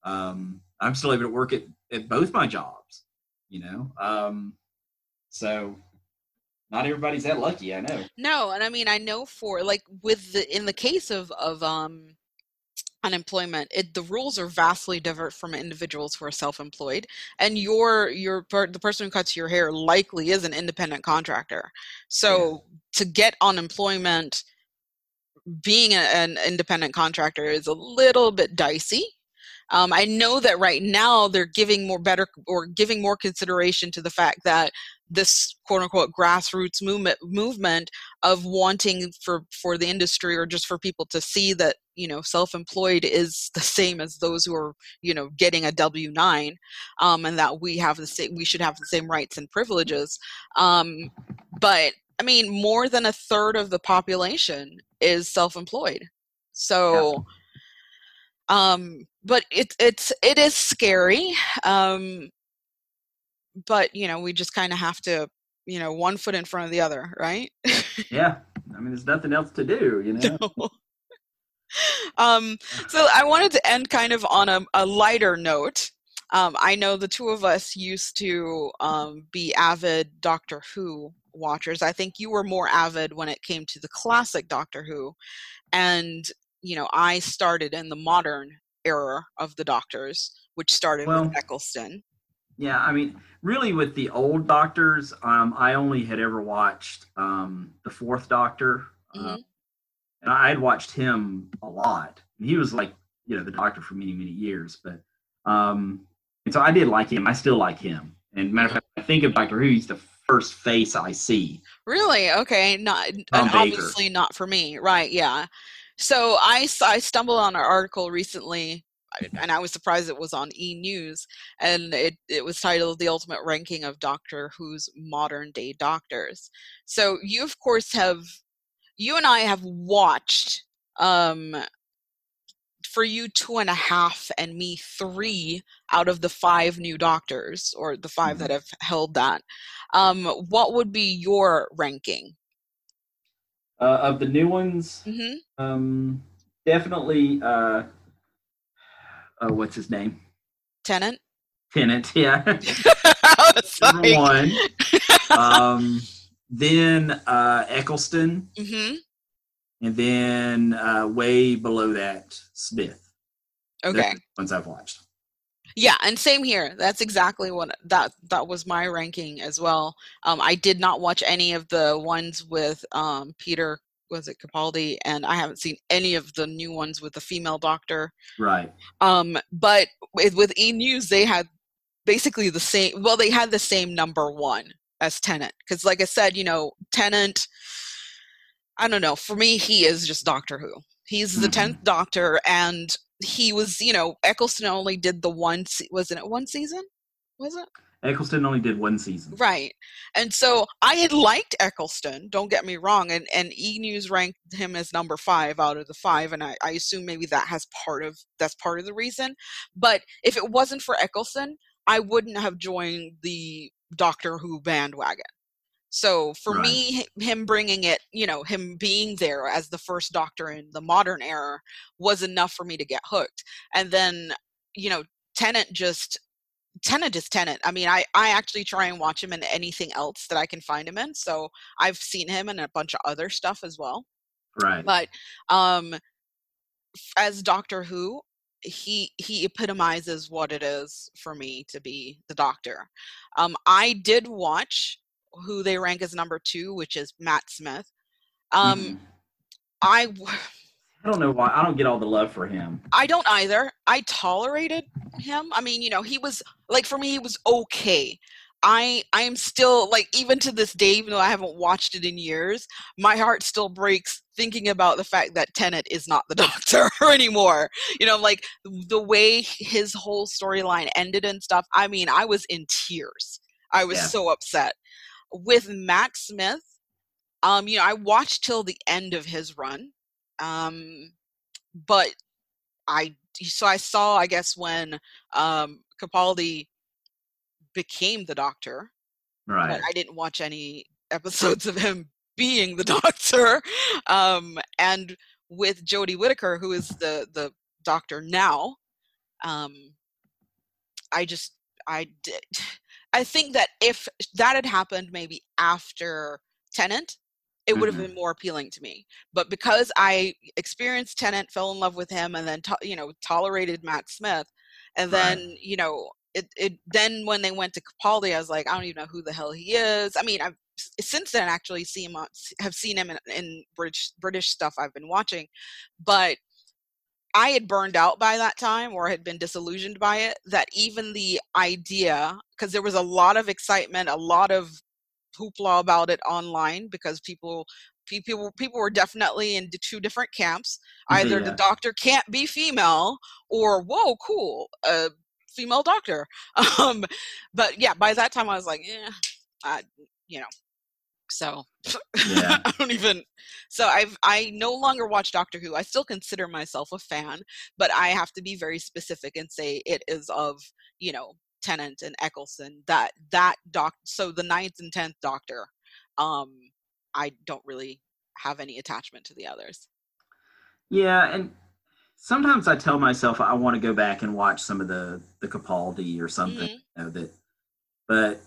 Um, I'm still able to work at at both my jobs. You know, um, so not everybody's that lucky. I know. No, and I mean I know for like with the in the case of of um unemployment, it the rules are vastly different from individuals who are self-employed. And your your the person who cuts your hair likely is an independent contractor. So to get unemployment being a, an independent contractor is a little bit dicey. Um, I know that right now they're giving more better or giving more consideration to the fact that this quote unquote grassroots movement movement of wanting for for the industry or just for people to see that you know self-employed is the same as those who are you know getting a w9 um, and that we have the same we should have the same rights and privileges. Um, but i mean more than a third of the population is self-employed. So um but it, it's it is scary. Um but you know we just kind of have to you know one foot in front of the other right Yeah, I mean, there's nothing else to do. You know. um so i wanted to end kind of on a, a lighter note um i know the two of us used to um be avid doctor who watchers i think you were more avid when it came to the classic doctor who and you know i started in the modern era of the doctors which started Well- with eccleston Yeah, I mean, really, with the old doctors, um, I only had ever watched um, the Fourth Doctor, uh, Mhm. and I had watched him a lot. He was like, you know, the Doctor for many, many years. But um, and so I did like him. I still like him. And matter of fact, I think of Doctor Who. He's the first face I see. Really? Okay. Not and obviously not for me. Right? Yeah. So I I stumbled on an article recently, and I was surprised it was on E News, and it it was titled "The Ultimate Ranking of Doctor Who's Modern Day Doctors." So you of course have you and I have watched um for you two and a half and me three out of the five new doctors or the 5 that have held that um what would be your ranking Uh, of the new ones, hmm um, definitely. Uh, uh, what's his name? tenant Tennant. Yeah, number one. um, then uh, Eccleston, Mhm. and then uh, way below that, Smith. Okay ones I've watched. Yeah, and same here. That's exactly what that that was my ranking as well. Um, I did not watch any of the ones with um, Peter was it Capaldi, and I haven't seen any of the new ones with the female doctor. Right. Um, but with, with E News, they had basically the same. Well, they had the same number one as Tennant, because like I said, you know, Tennant. I don't know. For me, he is just Doctor Who. He's the Mhm. tenth Doctor, and he was, you know, Eccleston only did the one. Se- wasn't it one season? Was it? Eccleston only did one season. Right. And so I had liked Eccleston, don't get me wrong, and, and E News ranked him as number five out of the five, and I, I assume maybe that has part of that's part of the reason. But if it wasn't for Eccleston, I wouldn't have joined the Doctor Who bandwagon. So for me, him bringing it, you know, him being there as the first Doctor in the modern era was enough for me to get hooked. And then, you know, Tennant just Tennant is Tennant. I mean, I I actually try and watch him in anything else that I can find him in. So I've seen him in a bunch of other stuff as well. Right. But um, as Doctor Who, he he epitomizes what it is for me to be the Doctor. Um, I did watch who they rank as number two, which is Matt Smith. Um, Mhm. I I don't know why. I don't get all the love for him. I don't either. I tolerated him. I mean, you know, he was like for me, he was okay. I I am still like even to this day, even though I haven't watched it in years, my heart still breaks thinking about the fact that Tennant is not the Doctor anymore. You know, like the way his whole storyline ended and stuff. I mean, I was in tears. I was Yeah. so upset. With Matt Smith, um, you know, I watched till the end of his run. Um, but I so I saw I guess when um Capaldi became the doctor, Right. but I didn't watch any episodes of him being the doctor. Um and with Jodie Whittaker, who is the the doctor now, um I just I did I think that if that had happened maybe after Tennant, it would have Mhm. been more appealing to me. But because I experienced Tennant, fell in love with him, and then to, you know tolerated Matt Smith, and Right. then you know it it then when they went to Capaldi, I was like, I don't even know who the hell he is. I mean, I've since then actually seen him on, have seen him in, in British British stuff I've been watching, but I had burned out by that time or had been disillusioned by it that even the idea because there was a lot of excitement a lot of hoopla about it online because people people people were definitely in two different camps either the doctor can't be female or whoa cool a female doctor um but yeah by that time i was like yeah I, you know so Yeah. I don't even. So I've I no longer watch Doctor Who. I still consider myself a fan, but I have to be very specific and say it is of you know Tennant and Eccleston that that doc. So the ninth and tenth Doctor, um, I don't really have any attachment to the others. Yeah, and sometimes I tell myself I want to go back and watch some of the the Capaldi or something. Mhm. You know that, but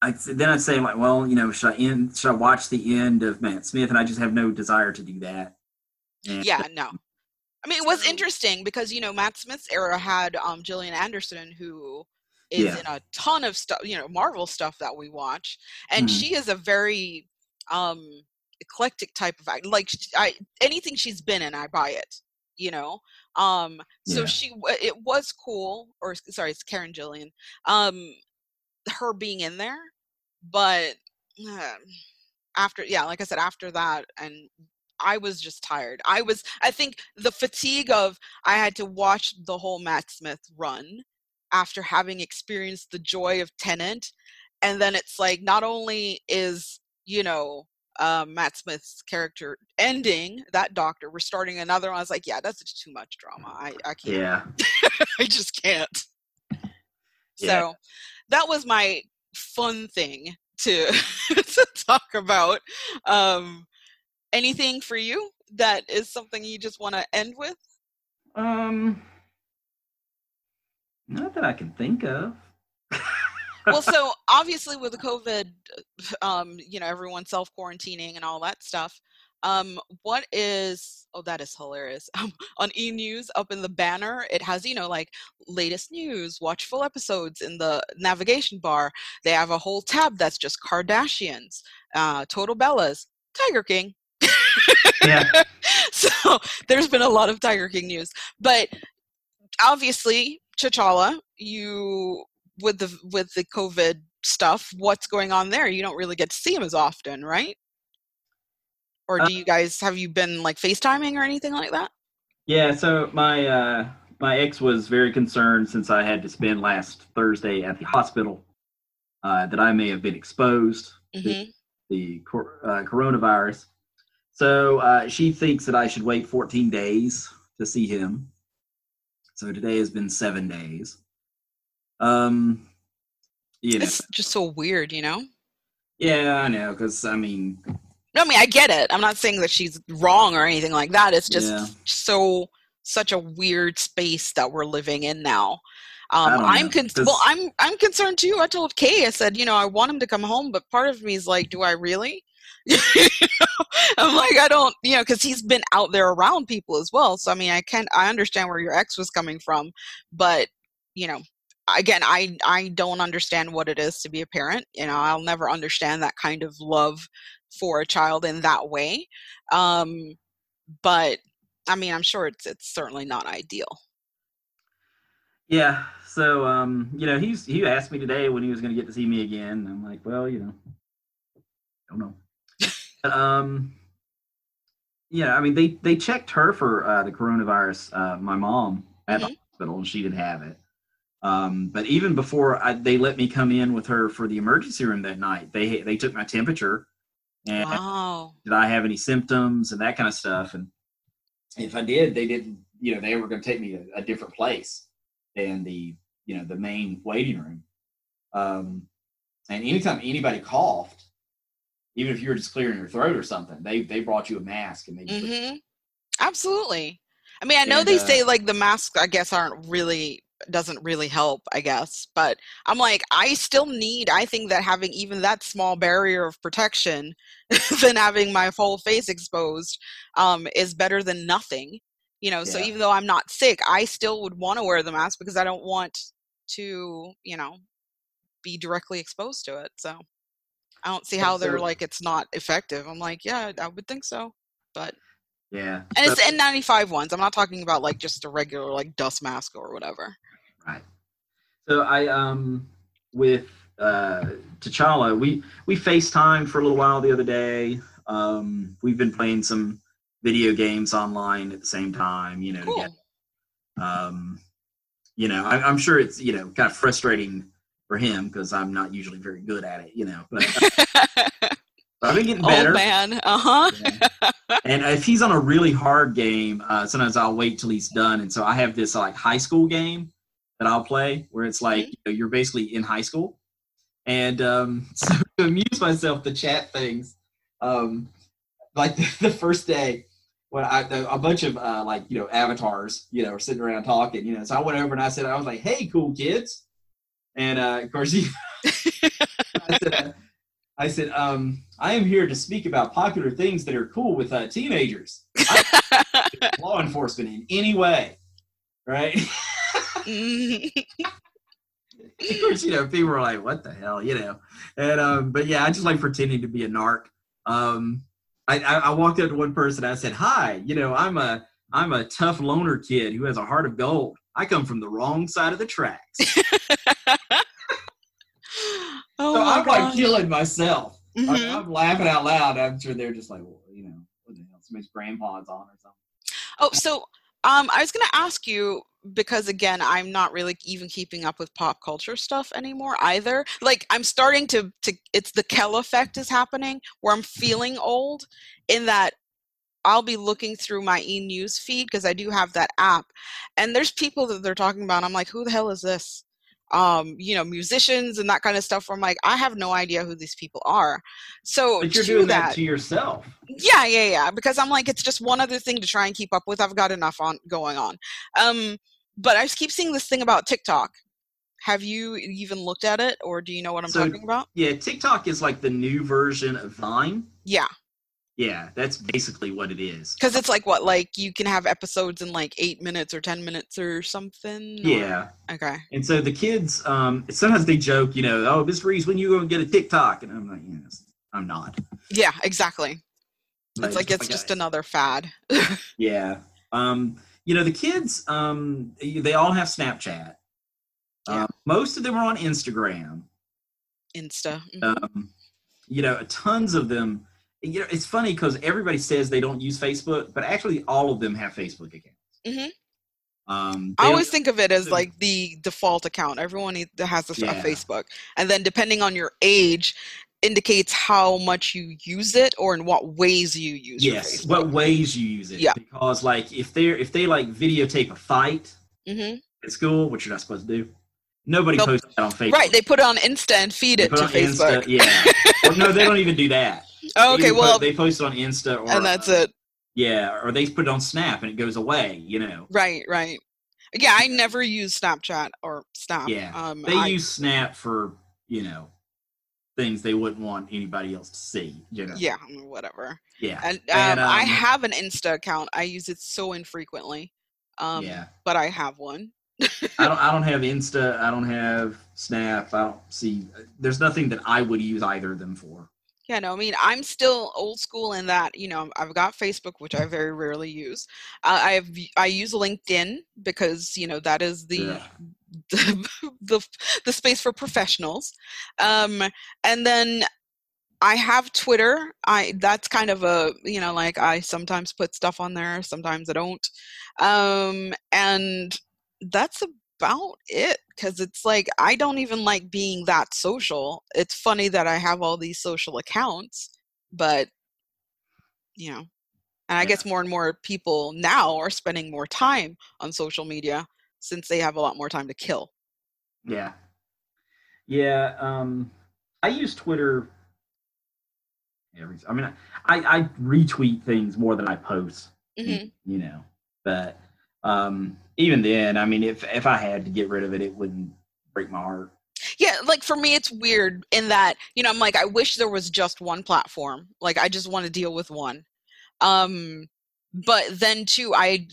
I then I say like, well, you know, should I end? Should I watch the end of Matt Smith? And I just have no desire to do that. And- Yeah, no. I mean, it was interesting because you know Matt Smith's era had um, Gillian Anderson, who is Yeah. in a ton of stuff, you know, Marvel stuff that we watch, and Mhm. she is a very um, eclectic type of act. Like I, anything she's been in, I buy it. You know, um, so Yeah. she it was cool. Or sorry, it's Karen Gillan. Um, her being in there, but uh, after yeah, like I said, after that and I was just tired. I was I think the fatigue of I had to watch the whole Matt Smith run after having experienced the joy of Tennant and then it's like not only is, you know, um, Matt Smith's character ending that doctor, we're starting another one. I was like, yeah, that's just too much drama. I, I can't yeah, I just can't. Yeah. So that was my fun thing to to talk about. Um, anything for you that is something you just want to end with? um, not that I can think of. Well, so obviously with the COVID, um, you know, everyone self quarantining and all that stuff. Um, what is? Oh, that is hilarious. Um, on E News, up in the banner, it has you know like latest news, watch full episodes in the navigation bar. They have a whole tab that's just Kardashians, uh, Total Bellas, Tiger King. Yeah. so there's been a lot of Tiger King news, but obviously, T'Challa, you with the with the COVID stuff, what's going on there? You don't really get to see him as often, right? Or Uh do you guys have you been like FaceTiming or anything like that? Yeah, so my uh, my ex was very concerned since I had to spend last Thursday at the hospital uh, that I may have been exposed hmm to the cor- uh, coronavirus. So uh, she thinks that I should wait 14 days to see him. So today has been seven days. Um, you know, It's just so weird, you know. yeah, I know, because I mean, No, I mean I get it. I'm not saying that she's wrong or anything like that. It's just Yeah. so such a weird space that we're living in now. Um, I'm con- well. I'm I'm concerned too. I told Kay. I said, you know, I want him to come home, but part of me is like, do I really? I'm like, I don't, you know, because he's been out there around people as well. So I mean, I can I understand where your ex was coming from, but you know, again, I I don't understand what it is to be a parent. You know, I'll never understand that kind of love for a child in that way. Um, but I mean, I'm sure it's it's certainly not ideal. Yeah. So, um, you know, he's he asked me today when he was going to get to see me again. I'm like, well, you know, I don't know. Um, yeah, I mean, they they checked her for uh, the coronavirus. Uh, my mom at the hospital, and she didn't have it. Um, but even before I, they let me come in with her for the emergency room that night, they they took my temperature and Wow. did I have any symptoms and that kind of stuff. And if I did, they didn't, you know, they were going to take me to a different place than the, you know, the main waiting room. Um, and anytime anybody coughed, even if you were just clearing your throat or something, they they brought you a mask and they just hmm Absolutely. I mean, I know And, they uh, say like the masks, I guess, aren't really doesn't really help. I guess, but I'm like, I still need. I think that having even that small barrier of protection than having my whole face exposed um, is better than nothing. You know, so even though I'm not sick, I still would want to wear the mask because I don't want to, you know, be directly exposed to it. So I don't see how they're like it's not effective. I'm like, yeah, I would think so, but yeah. and So- it's the N95 ones. I'm not talking about like just a regular like dust mask or whatever. Right. So I um with uh T'Challa, we we FaceTime for a little while the other day. Um we've been playing some video games online at the same time, you know, Cool. together. Um you know, I, I'm sure it's, you know, kind of frustrating for him because I'm not usually very good at it, you know, but, but I've been getting better. Old man. Uh huh. Yeah. and if he's on a really hard game, uh, sometimes I'll wait till he's done. And so I have this like high school game that I'll play where it's like you know, you're basically in high school. And um, so to amuse myself, the chat things, um, like the, the first day when I a bunch of uh, like you know avatars, you know, are sitting around talking, you know. So I went over and I said, I was like, "Hey, cool kids," and uh, of course he, I said, I said, um, I am here to speak about popular things that are cool with uh, teenagers. Law enforcement in any way, right? Mhm. of course, you know, people were like, "What the hell," you know. And um, but yeah, I just like pretending to be a narc. Um, I, I, I walked up to one person. I said, "Hi, you know, I'm a I'm a tough loner kid who has a heart of gold. I come from the wrong side of the tracks, I'm like killing myself. Like, Mhm. I'm laughing out loud. I'm sure they're just like, well, you know, what the hell? Somebody's grandpa's on or something." Oh, so um, I was going to ask you because again, I'm not really even keeping up with pop culture stuff anymore either. Like I'm starting to to it's the Kel effect is happening where I'm feeling old in that I'll be looking through my e news feed because I do have that app, and there's people that they're talking about. I'm like, who the hell is this? Um, you know, musicians and that kind of stuff. Where I'm like, I have no idea who these people are. So But you're doing that to yourself. yeah yeah yeah because i'm like it's just one other thing to try and keep up with i've got enough on going on um but i just keep seeing this thing about tiktok have you even looked at it or do you know what i'm So- talking about Yeah, TikTok is like the new version of Vine. yeah Yeah, that's basically what it is. Because it's like what, like you can have episodes in like eight minutes or ten minutes or something. or- Yeah, Okay. and so the kids, um, sometimes they joke, you know, oh, Miss Reese, when you gonna get a TikTok? And I'm like, yes, I'm not. Yeah. Exactly. It's like it's just another fad. Yeah. Um, you know, the kids, um, they all have Snapchat. Yeah. Um, most of them are on Instagram. Insta. Mhm. Um, you know, tons of them. You know, it's funny because everybody says they don't use Facebook, but actually, all of them have Facebook accounts. Mhm. Um, I always think of it as like the default account. Everyone has a, a Facebook, and then depending on your age, indicates how much you use it or in what ways you use yes, what ways you use it. Yeah. Because like if they're if they like videotape a fight hmm at school, which you're not supposed to do, nobody Nope. posts that on Facebook. Right, they put it on Insta and feed They it to Facebook. Insta, yeah. Or no, they don't even do that. Oh, They okay, put- well, they post it on Insta or and that's uh, it. Yeah, or they put it on Snap and it goes away. You know. Right, right. Yeah, I never use Snapchat or Snap. Yeah, um, They I- use Snap for you know things they wouldn't want anybody else to see. You know. yeah, mm, whatever. Yeah. And, um, And, I um, have an Insta account. I use it so infrequently, um, yeah. but I have one. I don't. I don't have Insta. I don't have Snap. I don't see. There's nothing that I would use either of them for. Yeah, no, I mean, I'm still old school in that, you know, I've got Facebook, which I very rarely use. Uh, I have, I use LinkedIn because, you know, that is the, Yeah. the, the, the space for professionals. Um, and then I have Twitter. I, that's kind of a, you know, like I sometimes put stuff on there, sometimes I don't. Um, and that's about it because it's like I don't even like being that social. It's funny that I have all these social accounts, but you know, and I Yeah. guess more and more people now are spending more time on social media since they have a lot more time to kill. Yeah. Yeah. Um, I use Twitter. Every. I mean, I I retweet things more than I post. hmm You know, but um, even then, I mean, if if I had to get rid of it, it wouldn't break my heart. Yeah, like for me, it's weird in that you know I'm like I wish there was just one platform. Like I just want to deal with one. Um, but then too, I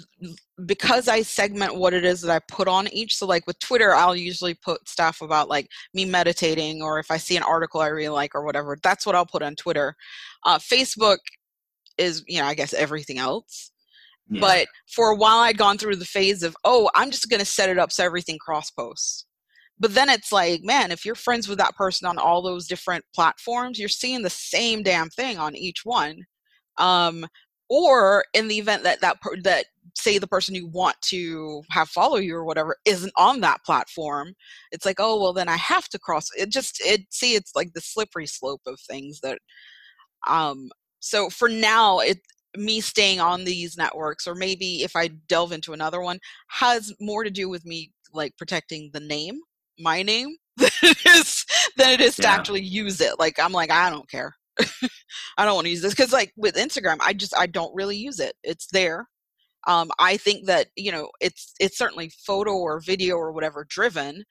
because I segment what it is that I put on each. So like with Twitter, I'll usually put stuff about like me meditating, or if I see an article I really like or whatever. That's what I'll put on Twitter. Uh, Facebook is you know I guess everything else. Yeah. But for a while, I'd gone through the phase of, oh, I'm just going to set it up so everything cross posts. But then it's like, man, if you're friends with that person on all those different platforms, you're seeing the same damn thing on each one. Um, or in the event that that that say the person you want to have follow you or whatever isn't on that platform, it's like, oh well, then I have to cross. It just it see it's like the slippery slope of things that. Um, so for now, it me staying on these networks or maybe if i delve into another one has more to do with me like protecting the name my name than it is than it is to actually use it. Like i'm like i don't care. I don't want to use this. Because like with instagram i just i don't really use it. It's there. Um i think that you know it's it's certainly photo or video or whatever driven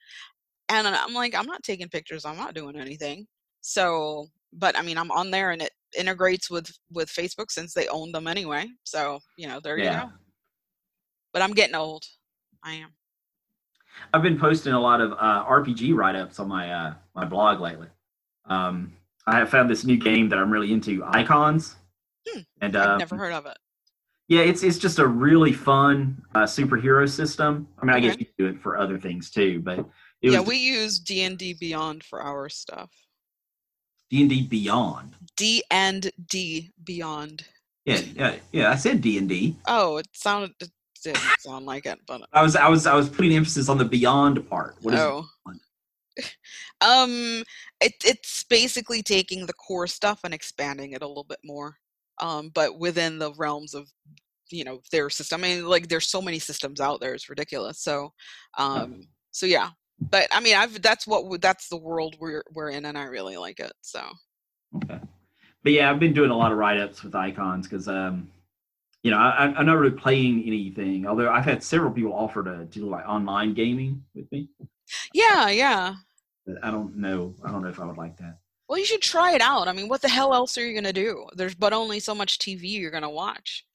and i'm like i'm not taking pictures. I'm not doing anything. So but i mean i'm on there and it integrates with with facebook since they own them anyway so you know there Yeah. you go but i'm getting old i am I've been posting a lot of uh, RPG write ups on my uh, my blog lately. Um, I have found this new game that I'm really into, Icons, Hmm, and i've uh, never heard of it yeah, it's it's just a really fun uh, superhero system. I mean, I guess Okay. you do it for other things too, but it yeah was we use d&d beyond for our stuff D and D Beyond. d and d beyond Yeah, yeah, yeah. I said D and D. oh it sounded it didn't sound like it but I was I was I was putting emphasis on the Beyond part. What is oh Beyond? um it, it's basically taking the core stuff and expanding it a little bit more um but within the realms of you know their system i mean like there's so many systems out there it's ridiculous so um so yeah but i mean i've that's what that's the world we're we're in and i really like it so Okay. But yeah, I've been doing a lot of write ups with icons because, um, you know, I, I'm not really playing anything. Although I've had several people offer to do like online gaming with me, yeah yeah but I don't know. I don't know if I would like that. Well, you should try it out. I mean, what the hell else are you gonna do? There's but only so much TV you're gonna watch.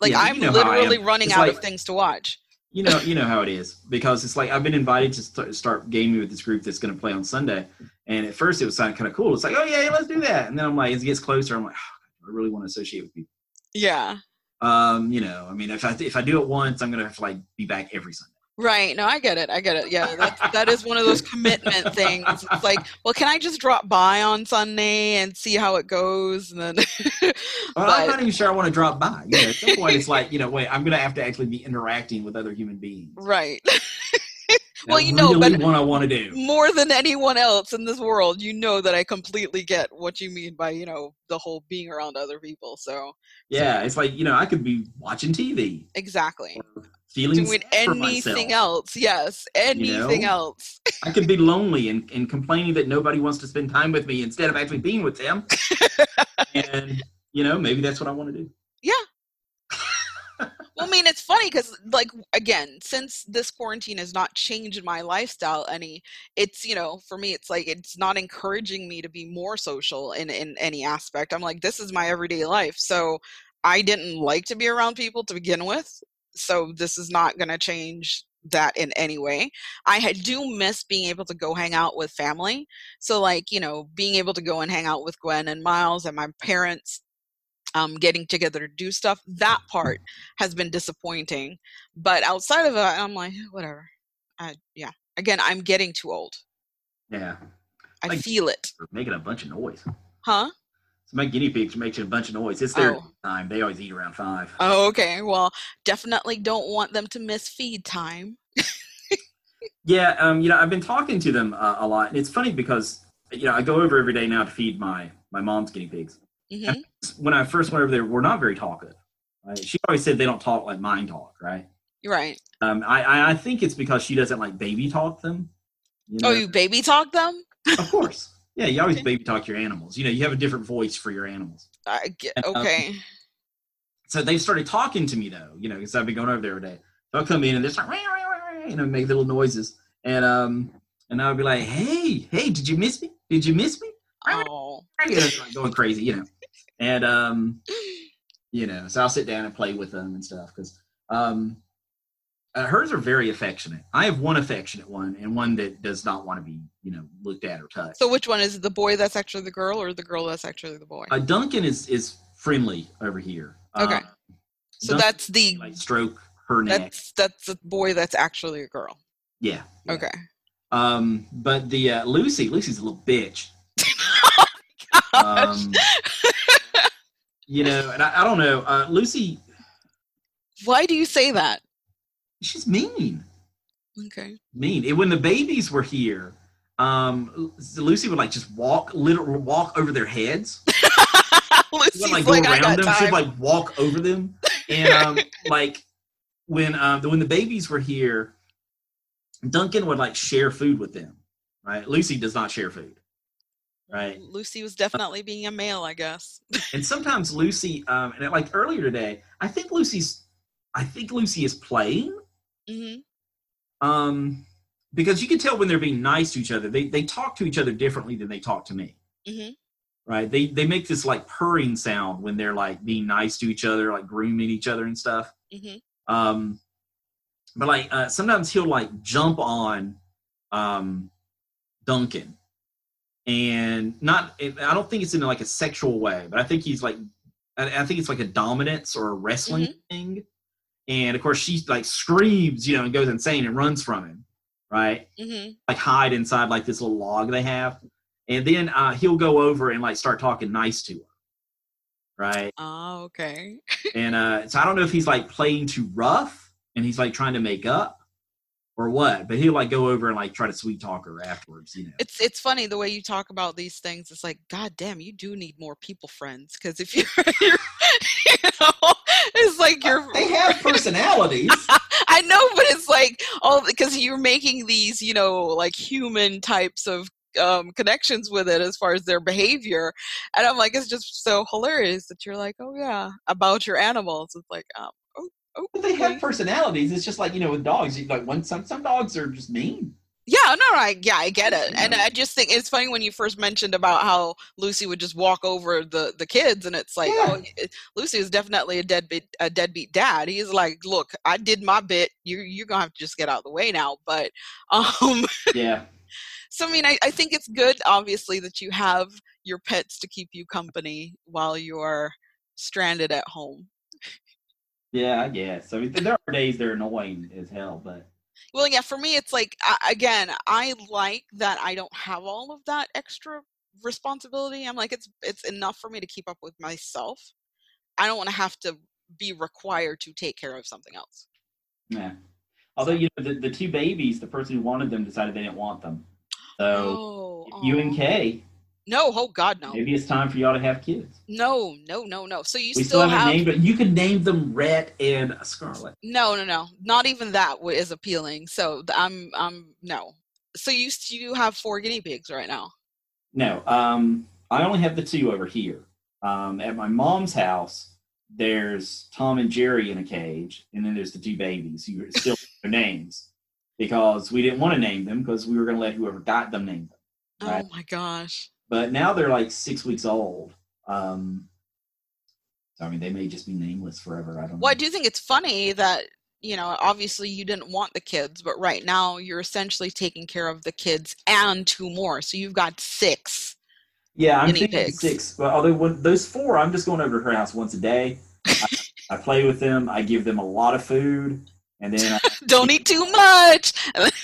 Like Yeah, I'm you know how I am. literally running It's out of things to watch. You know, you know how it is because it's like I've been invited to st- start gaming with this group that's going to play on Sunday, and at first it was kind of cool. It's like, oh yeah, let's do that, and then I'm like, as it gets closer, I'm like, "Oh, I really want to associate with people. Yeah. Um, you know, I mean, if I if I do it once, I'm gonna have to like be back every Sunday. Right. No, I get it. I get it. Yeah, that that is one of those commitment things. It's like, well, can I just drop by on Sunday and see how it goes, and then. Well, I'm not even sure I want to drop by. You know, at some point, it's like, you know, wait, I'm gonna have to actually be interacting with other human beings. right. Well, you know, but what I want to do. more than anyone else in this world, you know that I completely get what you mean by you know the whole being around other people. So Yeah, it's like you know, I could be watching TV, exactly. Feeling Doing anything else. Yes. Anything know? else. I could be lonely and, and complaining that nobody wants to spend time with me instead of actually being with them. and you know, maybe that's what I want to do. Yeah well, I mean, it's funny because, like, again, since this quarantine has not changed my lifestyle any, it's you know, for me, it's like it's not encouraging me to be more social in in any aspect. I'm like, this is my everyday life, so I didn't like to be around people to begin with, so this is not going to change that in any way. I do miss being able to go hang out with family, so like you know, being able to go and hang out with Gwen and Miles and my parents. Um, getting together to do stuff that part has been disappointing. But outside of that, I'm like, "Eh, whatever. I, yeah. Again, I'm getting too old. Yeah, I Like- feel it. making a bunch of noise. Huh? My guinea pigs are making a bunch of noise. It's their Oh. time. They always eat around five. Oh, okay. Well, definitely don't want them to miss feed time. Yeah, um, you know, I've been talking to them uh, a lot, and it's funny because you know I go over every day now to feed my my mom's guinea pigs. hmm When I first went over there, we're not very talkative. Right? She always said they don't talk like mine talk, right? Right. Um, I, I think it's because she doesn't like baby talk them. You Oh, you baby talk them? of course. Yeah, you always baby talk your animals. You know, you have a different voice for your animals. I get, And, um, okay. So they started talking to me though, you know, because I've been going over there every day. So I'll come in and they're like, you know, make little noises, and um, and I'll be like, hey, hey, did you miss me? Did you miss me? Oh. You know, like going crazy, you know, and um, you know, so I'll sit down and play with them and stuff because um, uh, hers are very affectionate. I have one affectionate one and one that does not want to be, you know, looked at or touched. So which one is the boy that's actually the girl or the girl that's actually the boy? uh, Duncan is is friendly over here. Okay. Uh, so Duncan, that's the like stroke her neck. that's that's a boy that's actually a girl. yeah, yeah. Okay. Um, but the uh, Lucy, Lucy's a little bitch. Gosh. Um, you know, and I, I don't know. Uh, Lucy, Why do you say that? She's mean. Okay. mean. And when the babies were here, um, Lucy would like just walk, literally walk over their heads. She Lucy's wouldn't like go like, around them. She'd like walk over them. And um, like when um, when the babies were here, Duncan would like share food with them. Right? Lucy does not share food. Right? Lucy was definitely being a male, I guess. And sometimes Lucy, um, and like earlier today, I think Lucy's, I think Lucy is playing. Hmm Um, because you can tell when they're being nice to each other. They they talk to each other differently than they talk to me. hmm right? They they make this like purring sound when they're like being nice to each other, like grooming each other and stuff. hmm Um, but like uh, sometimes he'll like jump on um, Duncan, and not. I don't think it's in like a sexual way, but I think he's like. I, I think it's like a dominance or a wrestling thing, and of course she like screams, you know, and goes insane and runs from him, right? hmm like hide inside like this little log they have, and then uh, he'll go over and like start talking nice to her, right? Oh, okay. And uh, so I don't know if he's like playing too rough and he's like trying to make up or what, but he'll like go over and like try to sweet talk her afterwards, you know. It's it's funny the way you talk about these things. It's like, God damn, you do need more people friends because if you're, you're, you know, it's like you're. They have personalities. I know, but it's like oh, because you're making these, you know, like human types of um, connections with it as far as their behavior, and I'm like, it's just so hilarious that you're like, oh yeah, about your animals. It's like, um, oh, oh, But they have personalities. It's just like you know with dogs. You, like one some some dogs are just mean. Yeah, no, I, yeah, I get it, and I just think it's funny when you first mentioned about how Lucy would just walk over the the kids, and it's like, Yeah. oh, Lucy is definitely a deadbeat a deadbeat dad. He's like, look, I did my bit. You you're gonna have to just get out of the way now. But um, Yeah. so I mean, I, I think it's good, obviously, that you have your pets to keep you company while you're stranded at home. Yeah, I guess. I mean, there are days they're annoying as hell, but Well, yeah, for me, it's like again, I like that I don't have all of that extra responsibility. I'm like, it's it's enough for me to keep up with myself. I don't want to have to be required to take care of something else. yeah. Although you know the, the two babies, the person who wanted them decided they didn't want them. So Oh, you and. Kay, no, oh God, no, maybe it's time for y'all to have kids. no, no, no, no. So you we still, still haven't have named. You could name them Red and Scarlet. no, no, no. Not even that is appealing. So I'm, I'm no. So you you have four guinea pigs right now. No, um, I only have the two over here. Um, at my mom's house, there's Tom and Jerry in a cage, and then there's the two babies who are still their names because we didn't want to name them because we were going to let whoever got them name them. Right. Oh my gosh. But now they're like six weeks old. Um, so I mean, they may just be nameless forever. I don't Well, I do think it's funny that, you know, obviously you didn't want the kids, but right now you're essentially taking care of the kids and two more. So you've got six. Yeah, I'm thinking pigs. six. But although when, those four, I'm just going over to her house once a day. I, I play with them. I give them a lot of food, and then I Don't eat too much.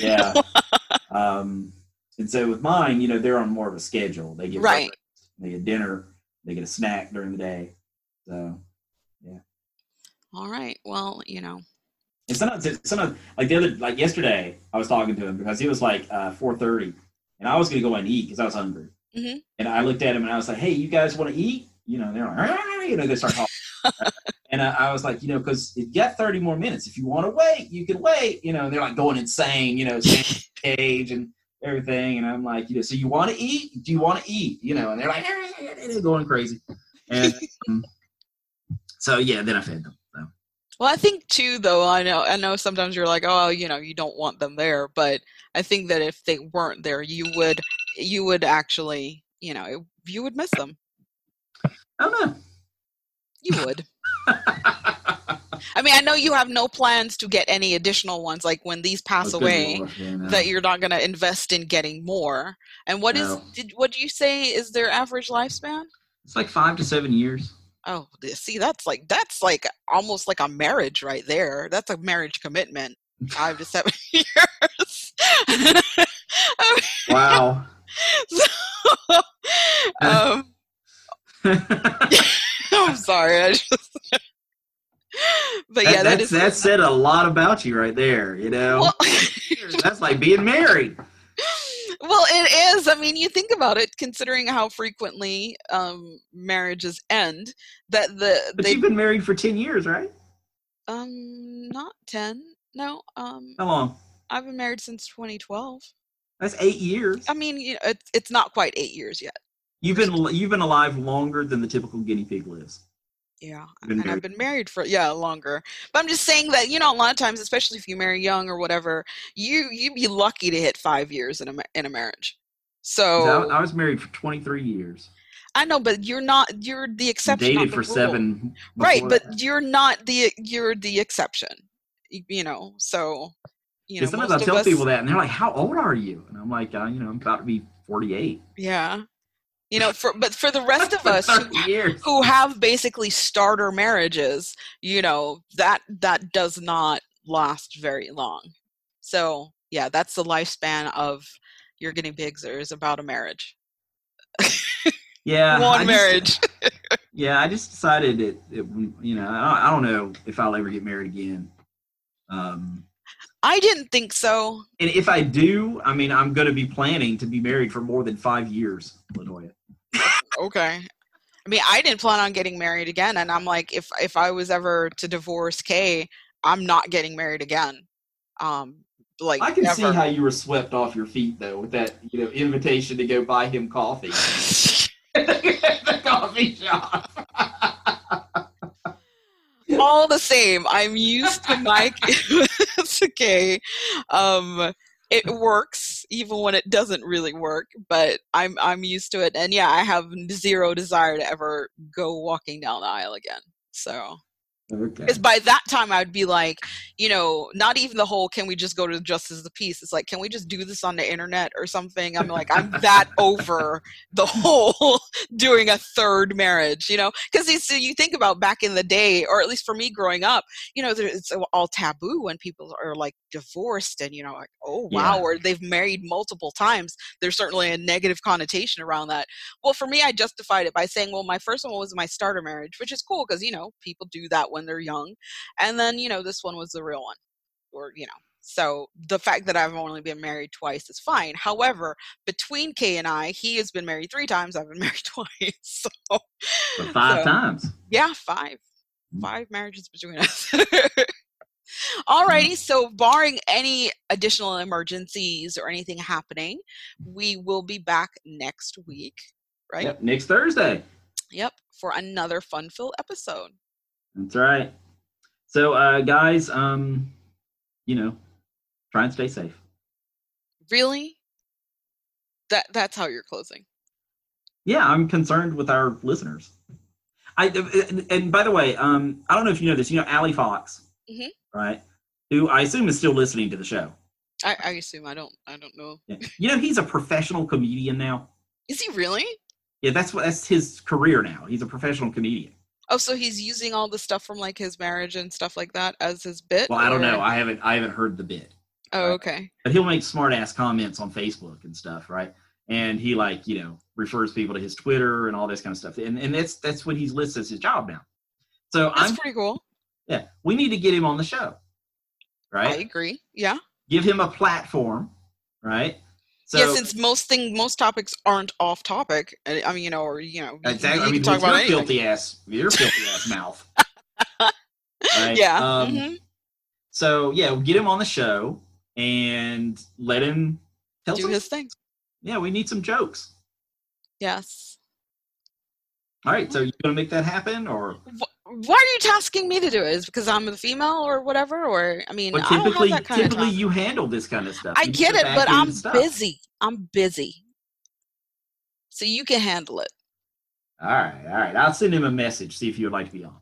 yeah. um, and so with mine, you know, they're on more of a schedule. They get Right. breakfast, they get dinner, they get a snack during the day. So yeah. All right. Well, you know. and sometimes, it's- sometimes like the other, like yesterday, I was talking to him because it was like uh, four thirty, and I was gonna go and eat because I was hungry. Mhm. And I looked at him and I was like, "Hey, you guys want to eat?" You know, they're like, you know, they start talking. and I, I was like, you know, because you got thirty more minutes. If you want to wait, you can wait. You know, and they're like going insane. You know, cage and everything. And I'm like, you know, so you want to eat? Do you want to eat? You know, and they're like they're going crazy. And um, so yeah, then I fed them. So. Well, I think too, though. I know, I know. Sometimes you're like, oh, you know, you don't want them there, but I think that if they weren't there, you would, you would actually, you know, you would miss them. I don't You would. I mean, I know you have no plans to get any additional ones. Like when these pass away, yeah, no. that you're not going to invest in getting more. And what is No. did what do you say is their average lifespan? it's like five to seven years. Oh, see, that's like that's like almost like a marriage right there. That's a marriage commitment, five to seven years. Wow. so, um, I'm sorry. I just, but yeah, that that's, is that said a lot about you right there. You know, well, that's like being married. well, it is. I mean, you think about it, considering how frequently um, marriages end. That the But you've been married for ten years, right? um not ten. No, um, How long? I've been married since 2012. That's eight years. I mean, you know, it's it's not quite eight years yet. You've been you've been alive longer than the typical guinea pig lives. Yeah, and I've been married for yeah longer. But I'm just saying that you know a lot of times, especially if you marry young or whatever, you you'd be lucky to hit five years in a in a marriage. So I, was married for twenty three years. I know, but you're not. You're the exception. Dated the for rule. seven. Right, but that. you're not the you're the exception. You know, so you know. Sometimes I tell us, people that, and they're like, "How old are you?" And I'm like, uh, "You know, I'm about to be 48." Yeah, you know, for but for the rest of us who, who have basically starter marriages, you know, that that does not last very long. So yeah, that's the lifespan of your guinea pigs. Or is about a marriage, Yeah, I one just- marriage. Yeah, I just decided it. it you know, I don't, I don't know if I'll ever get married again. Um, I didn't think so. and if I do, I mean, I'm going to be planning to be married for more than five years, Latoya. Okay. I mean, I didn't plan on getting married again, and I'm like, if if I was ever to divorce Kay, I'm not getting married again. Um, like I can see how you were swept off your feet though with that, you know, invitation to go buy him coffee. at the coffee shop. all the same i'm used to my it's okay um it works even when it doesn't really work, but I'm I'm used to it. And yeah, I have zero desire to ever go walking down the aisle again. So Okay. because by that time I'd be like, you know, not even the whole can we just go to justice of the peace? It's like, can we just do this on the internet or something? I'm like, I'm that over the whole doing a third marriage, you know? Because you think about back in the day, or at least for me growing up, you know, it's all taboo when people are like divorced and, you know, like, oh, wow, Yeah. or they've married multiple times. There's certainly a negative connotation around that. Well, for me, I justified it by saying, well, my first one was my starter marriage, which is cool because, you know, people do that when they're young. And then, you know, this one was the real one. Or, you know, so the fact that I've only been married twice is fine. However, between Kay and I, he has been married three times, I've been married twice. So, five so- times. yeah, five. Mm. Five marriages between us. Alrighty, so barring any additional emergencies or anything happening, we will be back next week, right? Yep. Next Thursday. Yep, for another fun-filled episode. That's right. So, uh, guys, um, you know, try and stay safe. Really? That that's how you're closing. Yeah, I'm concerned with our listeners. I and, and by the way, um, I don't know if you know this. You know, Ali Fox, Mhm. right? Who I assume is still listening to the show. I, I assume I don't I don't know. Yeah. You know, he's a professional comedian now. Is he really? Yeah, that's what that's his career now. He's a professional comedian. Oh, so he's using all the stuff from like his marriage and stuff like that as his bit? Well, I don't or- know. I haven't I haven't heard the bit, Oh, right. okay. but he'll make smart ass comments on Facebook and stuff, right? And he like you know refers people to his Twitter and all this kind of stuff. And and that's that's what he's listed as his job now. So That's I'm pretty cool. yeah, we need to get him on the show, Right. I agree. Yeah. Give him a platform, right? So yeah, since most thing most topics aren't off topic. I mean, you know, or you know, exactly. you, I mean, can talk about your anything. filthy ass, your filthy ass mouth. Right? Yeah. Um, mhm. So yeah, we'll get him on the show and let him tell Do some. his thing. Yeah, we need some jokes. Yes. All right, so you gonna make that happen, or Why are you tasking me to do it? Is it because I'm a female or whatever? Or I mean, but I typically, that kind typically you handle this kind of stuff. I You get it, but I'm stuff. busy. I'm busy. So you can handle it. All right, all right. I'll send him a message, see if you would like to be on,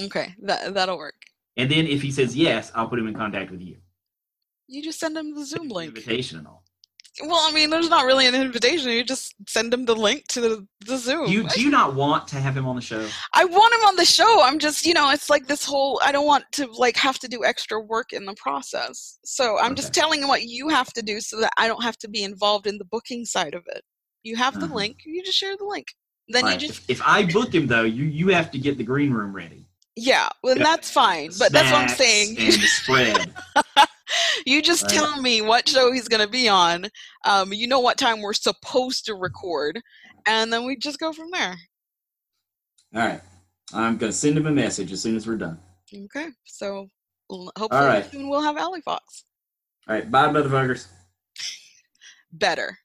Okay, that that'll work. and then if he says yes, I'll put him in contact with you. You just send him the Zoom link. Invitation and all. Well, I mean, there's not really an invitation. You just send him the link to the, the Zoom. Do you do not want to have him on the show? I want him on the show. I'm just, you know, it's like this whole. I don't want to like have to do extra work in the process. So I'm just telling him what you have to do so that I don't have to be involved in the booking side of it. You have the Uh-huh. link. You just share the link. Then All you just, if, if I book him though, you you have to get the green room ready. yeah. Well, Yeah. that's fine. But that's what I'm saying. And the spread. you just tell me what show he's going to be on. Um, you know what time we're supposed to record, and then we just go from there. All right. I'm gonna send him a message as soon as we're done. Okay. So hopefully right. soon we'll have Alley Fox. All right. Bye, motherfuckers. Better.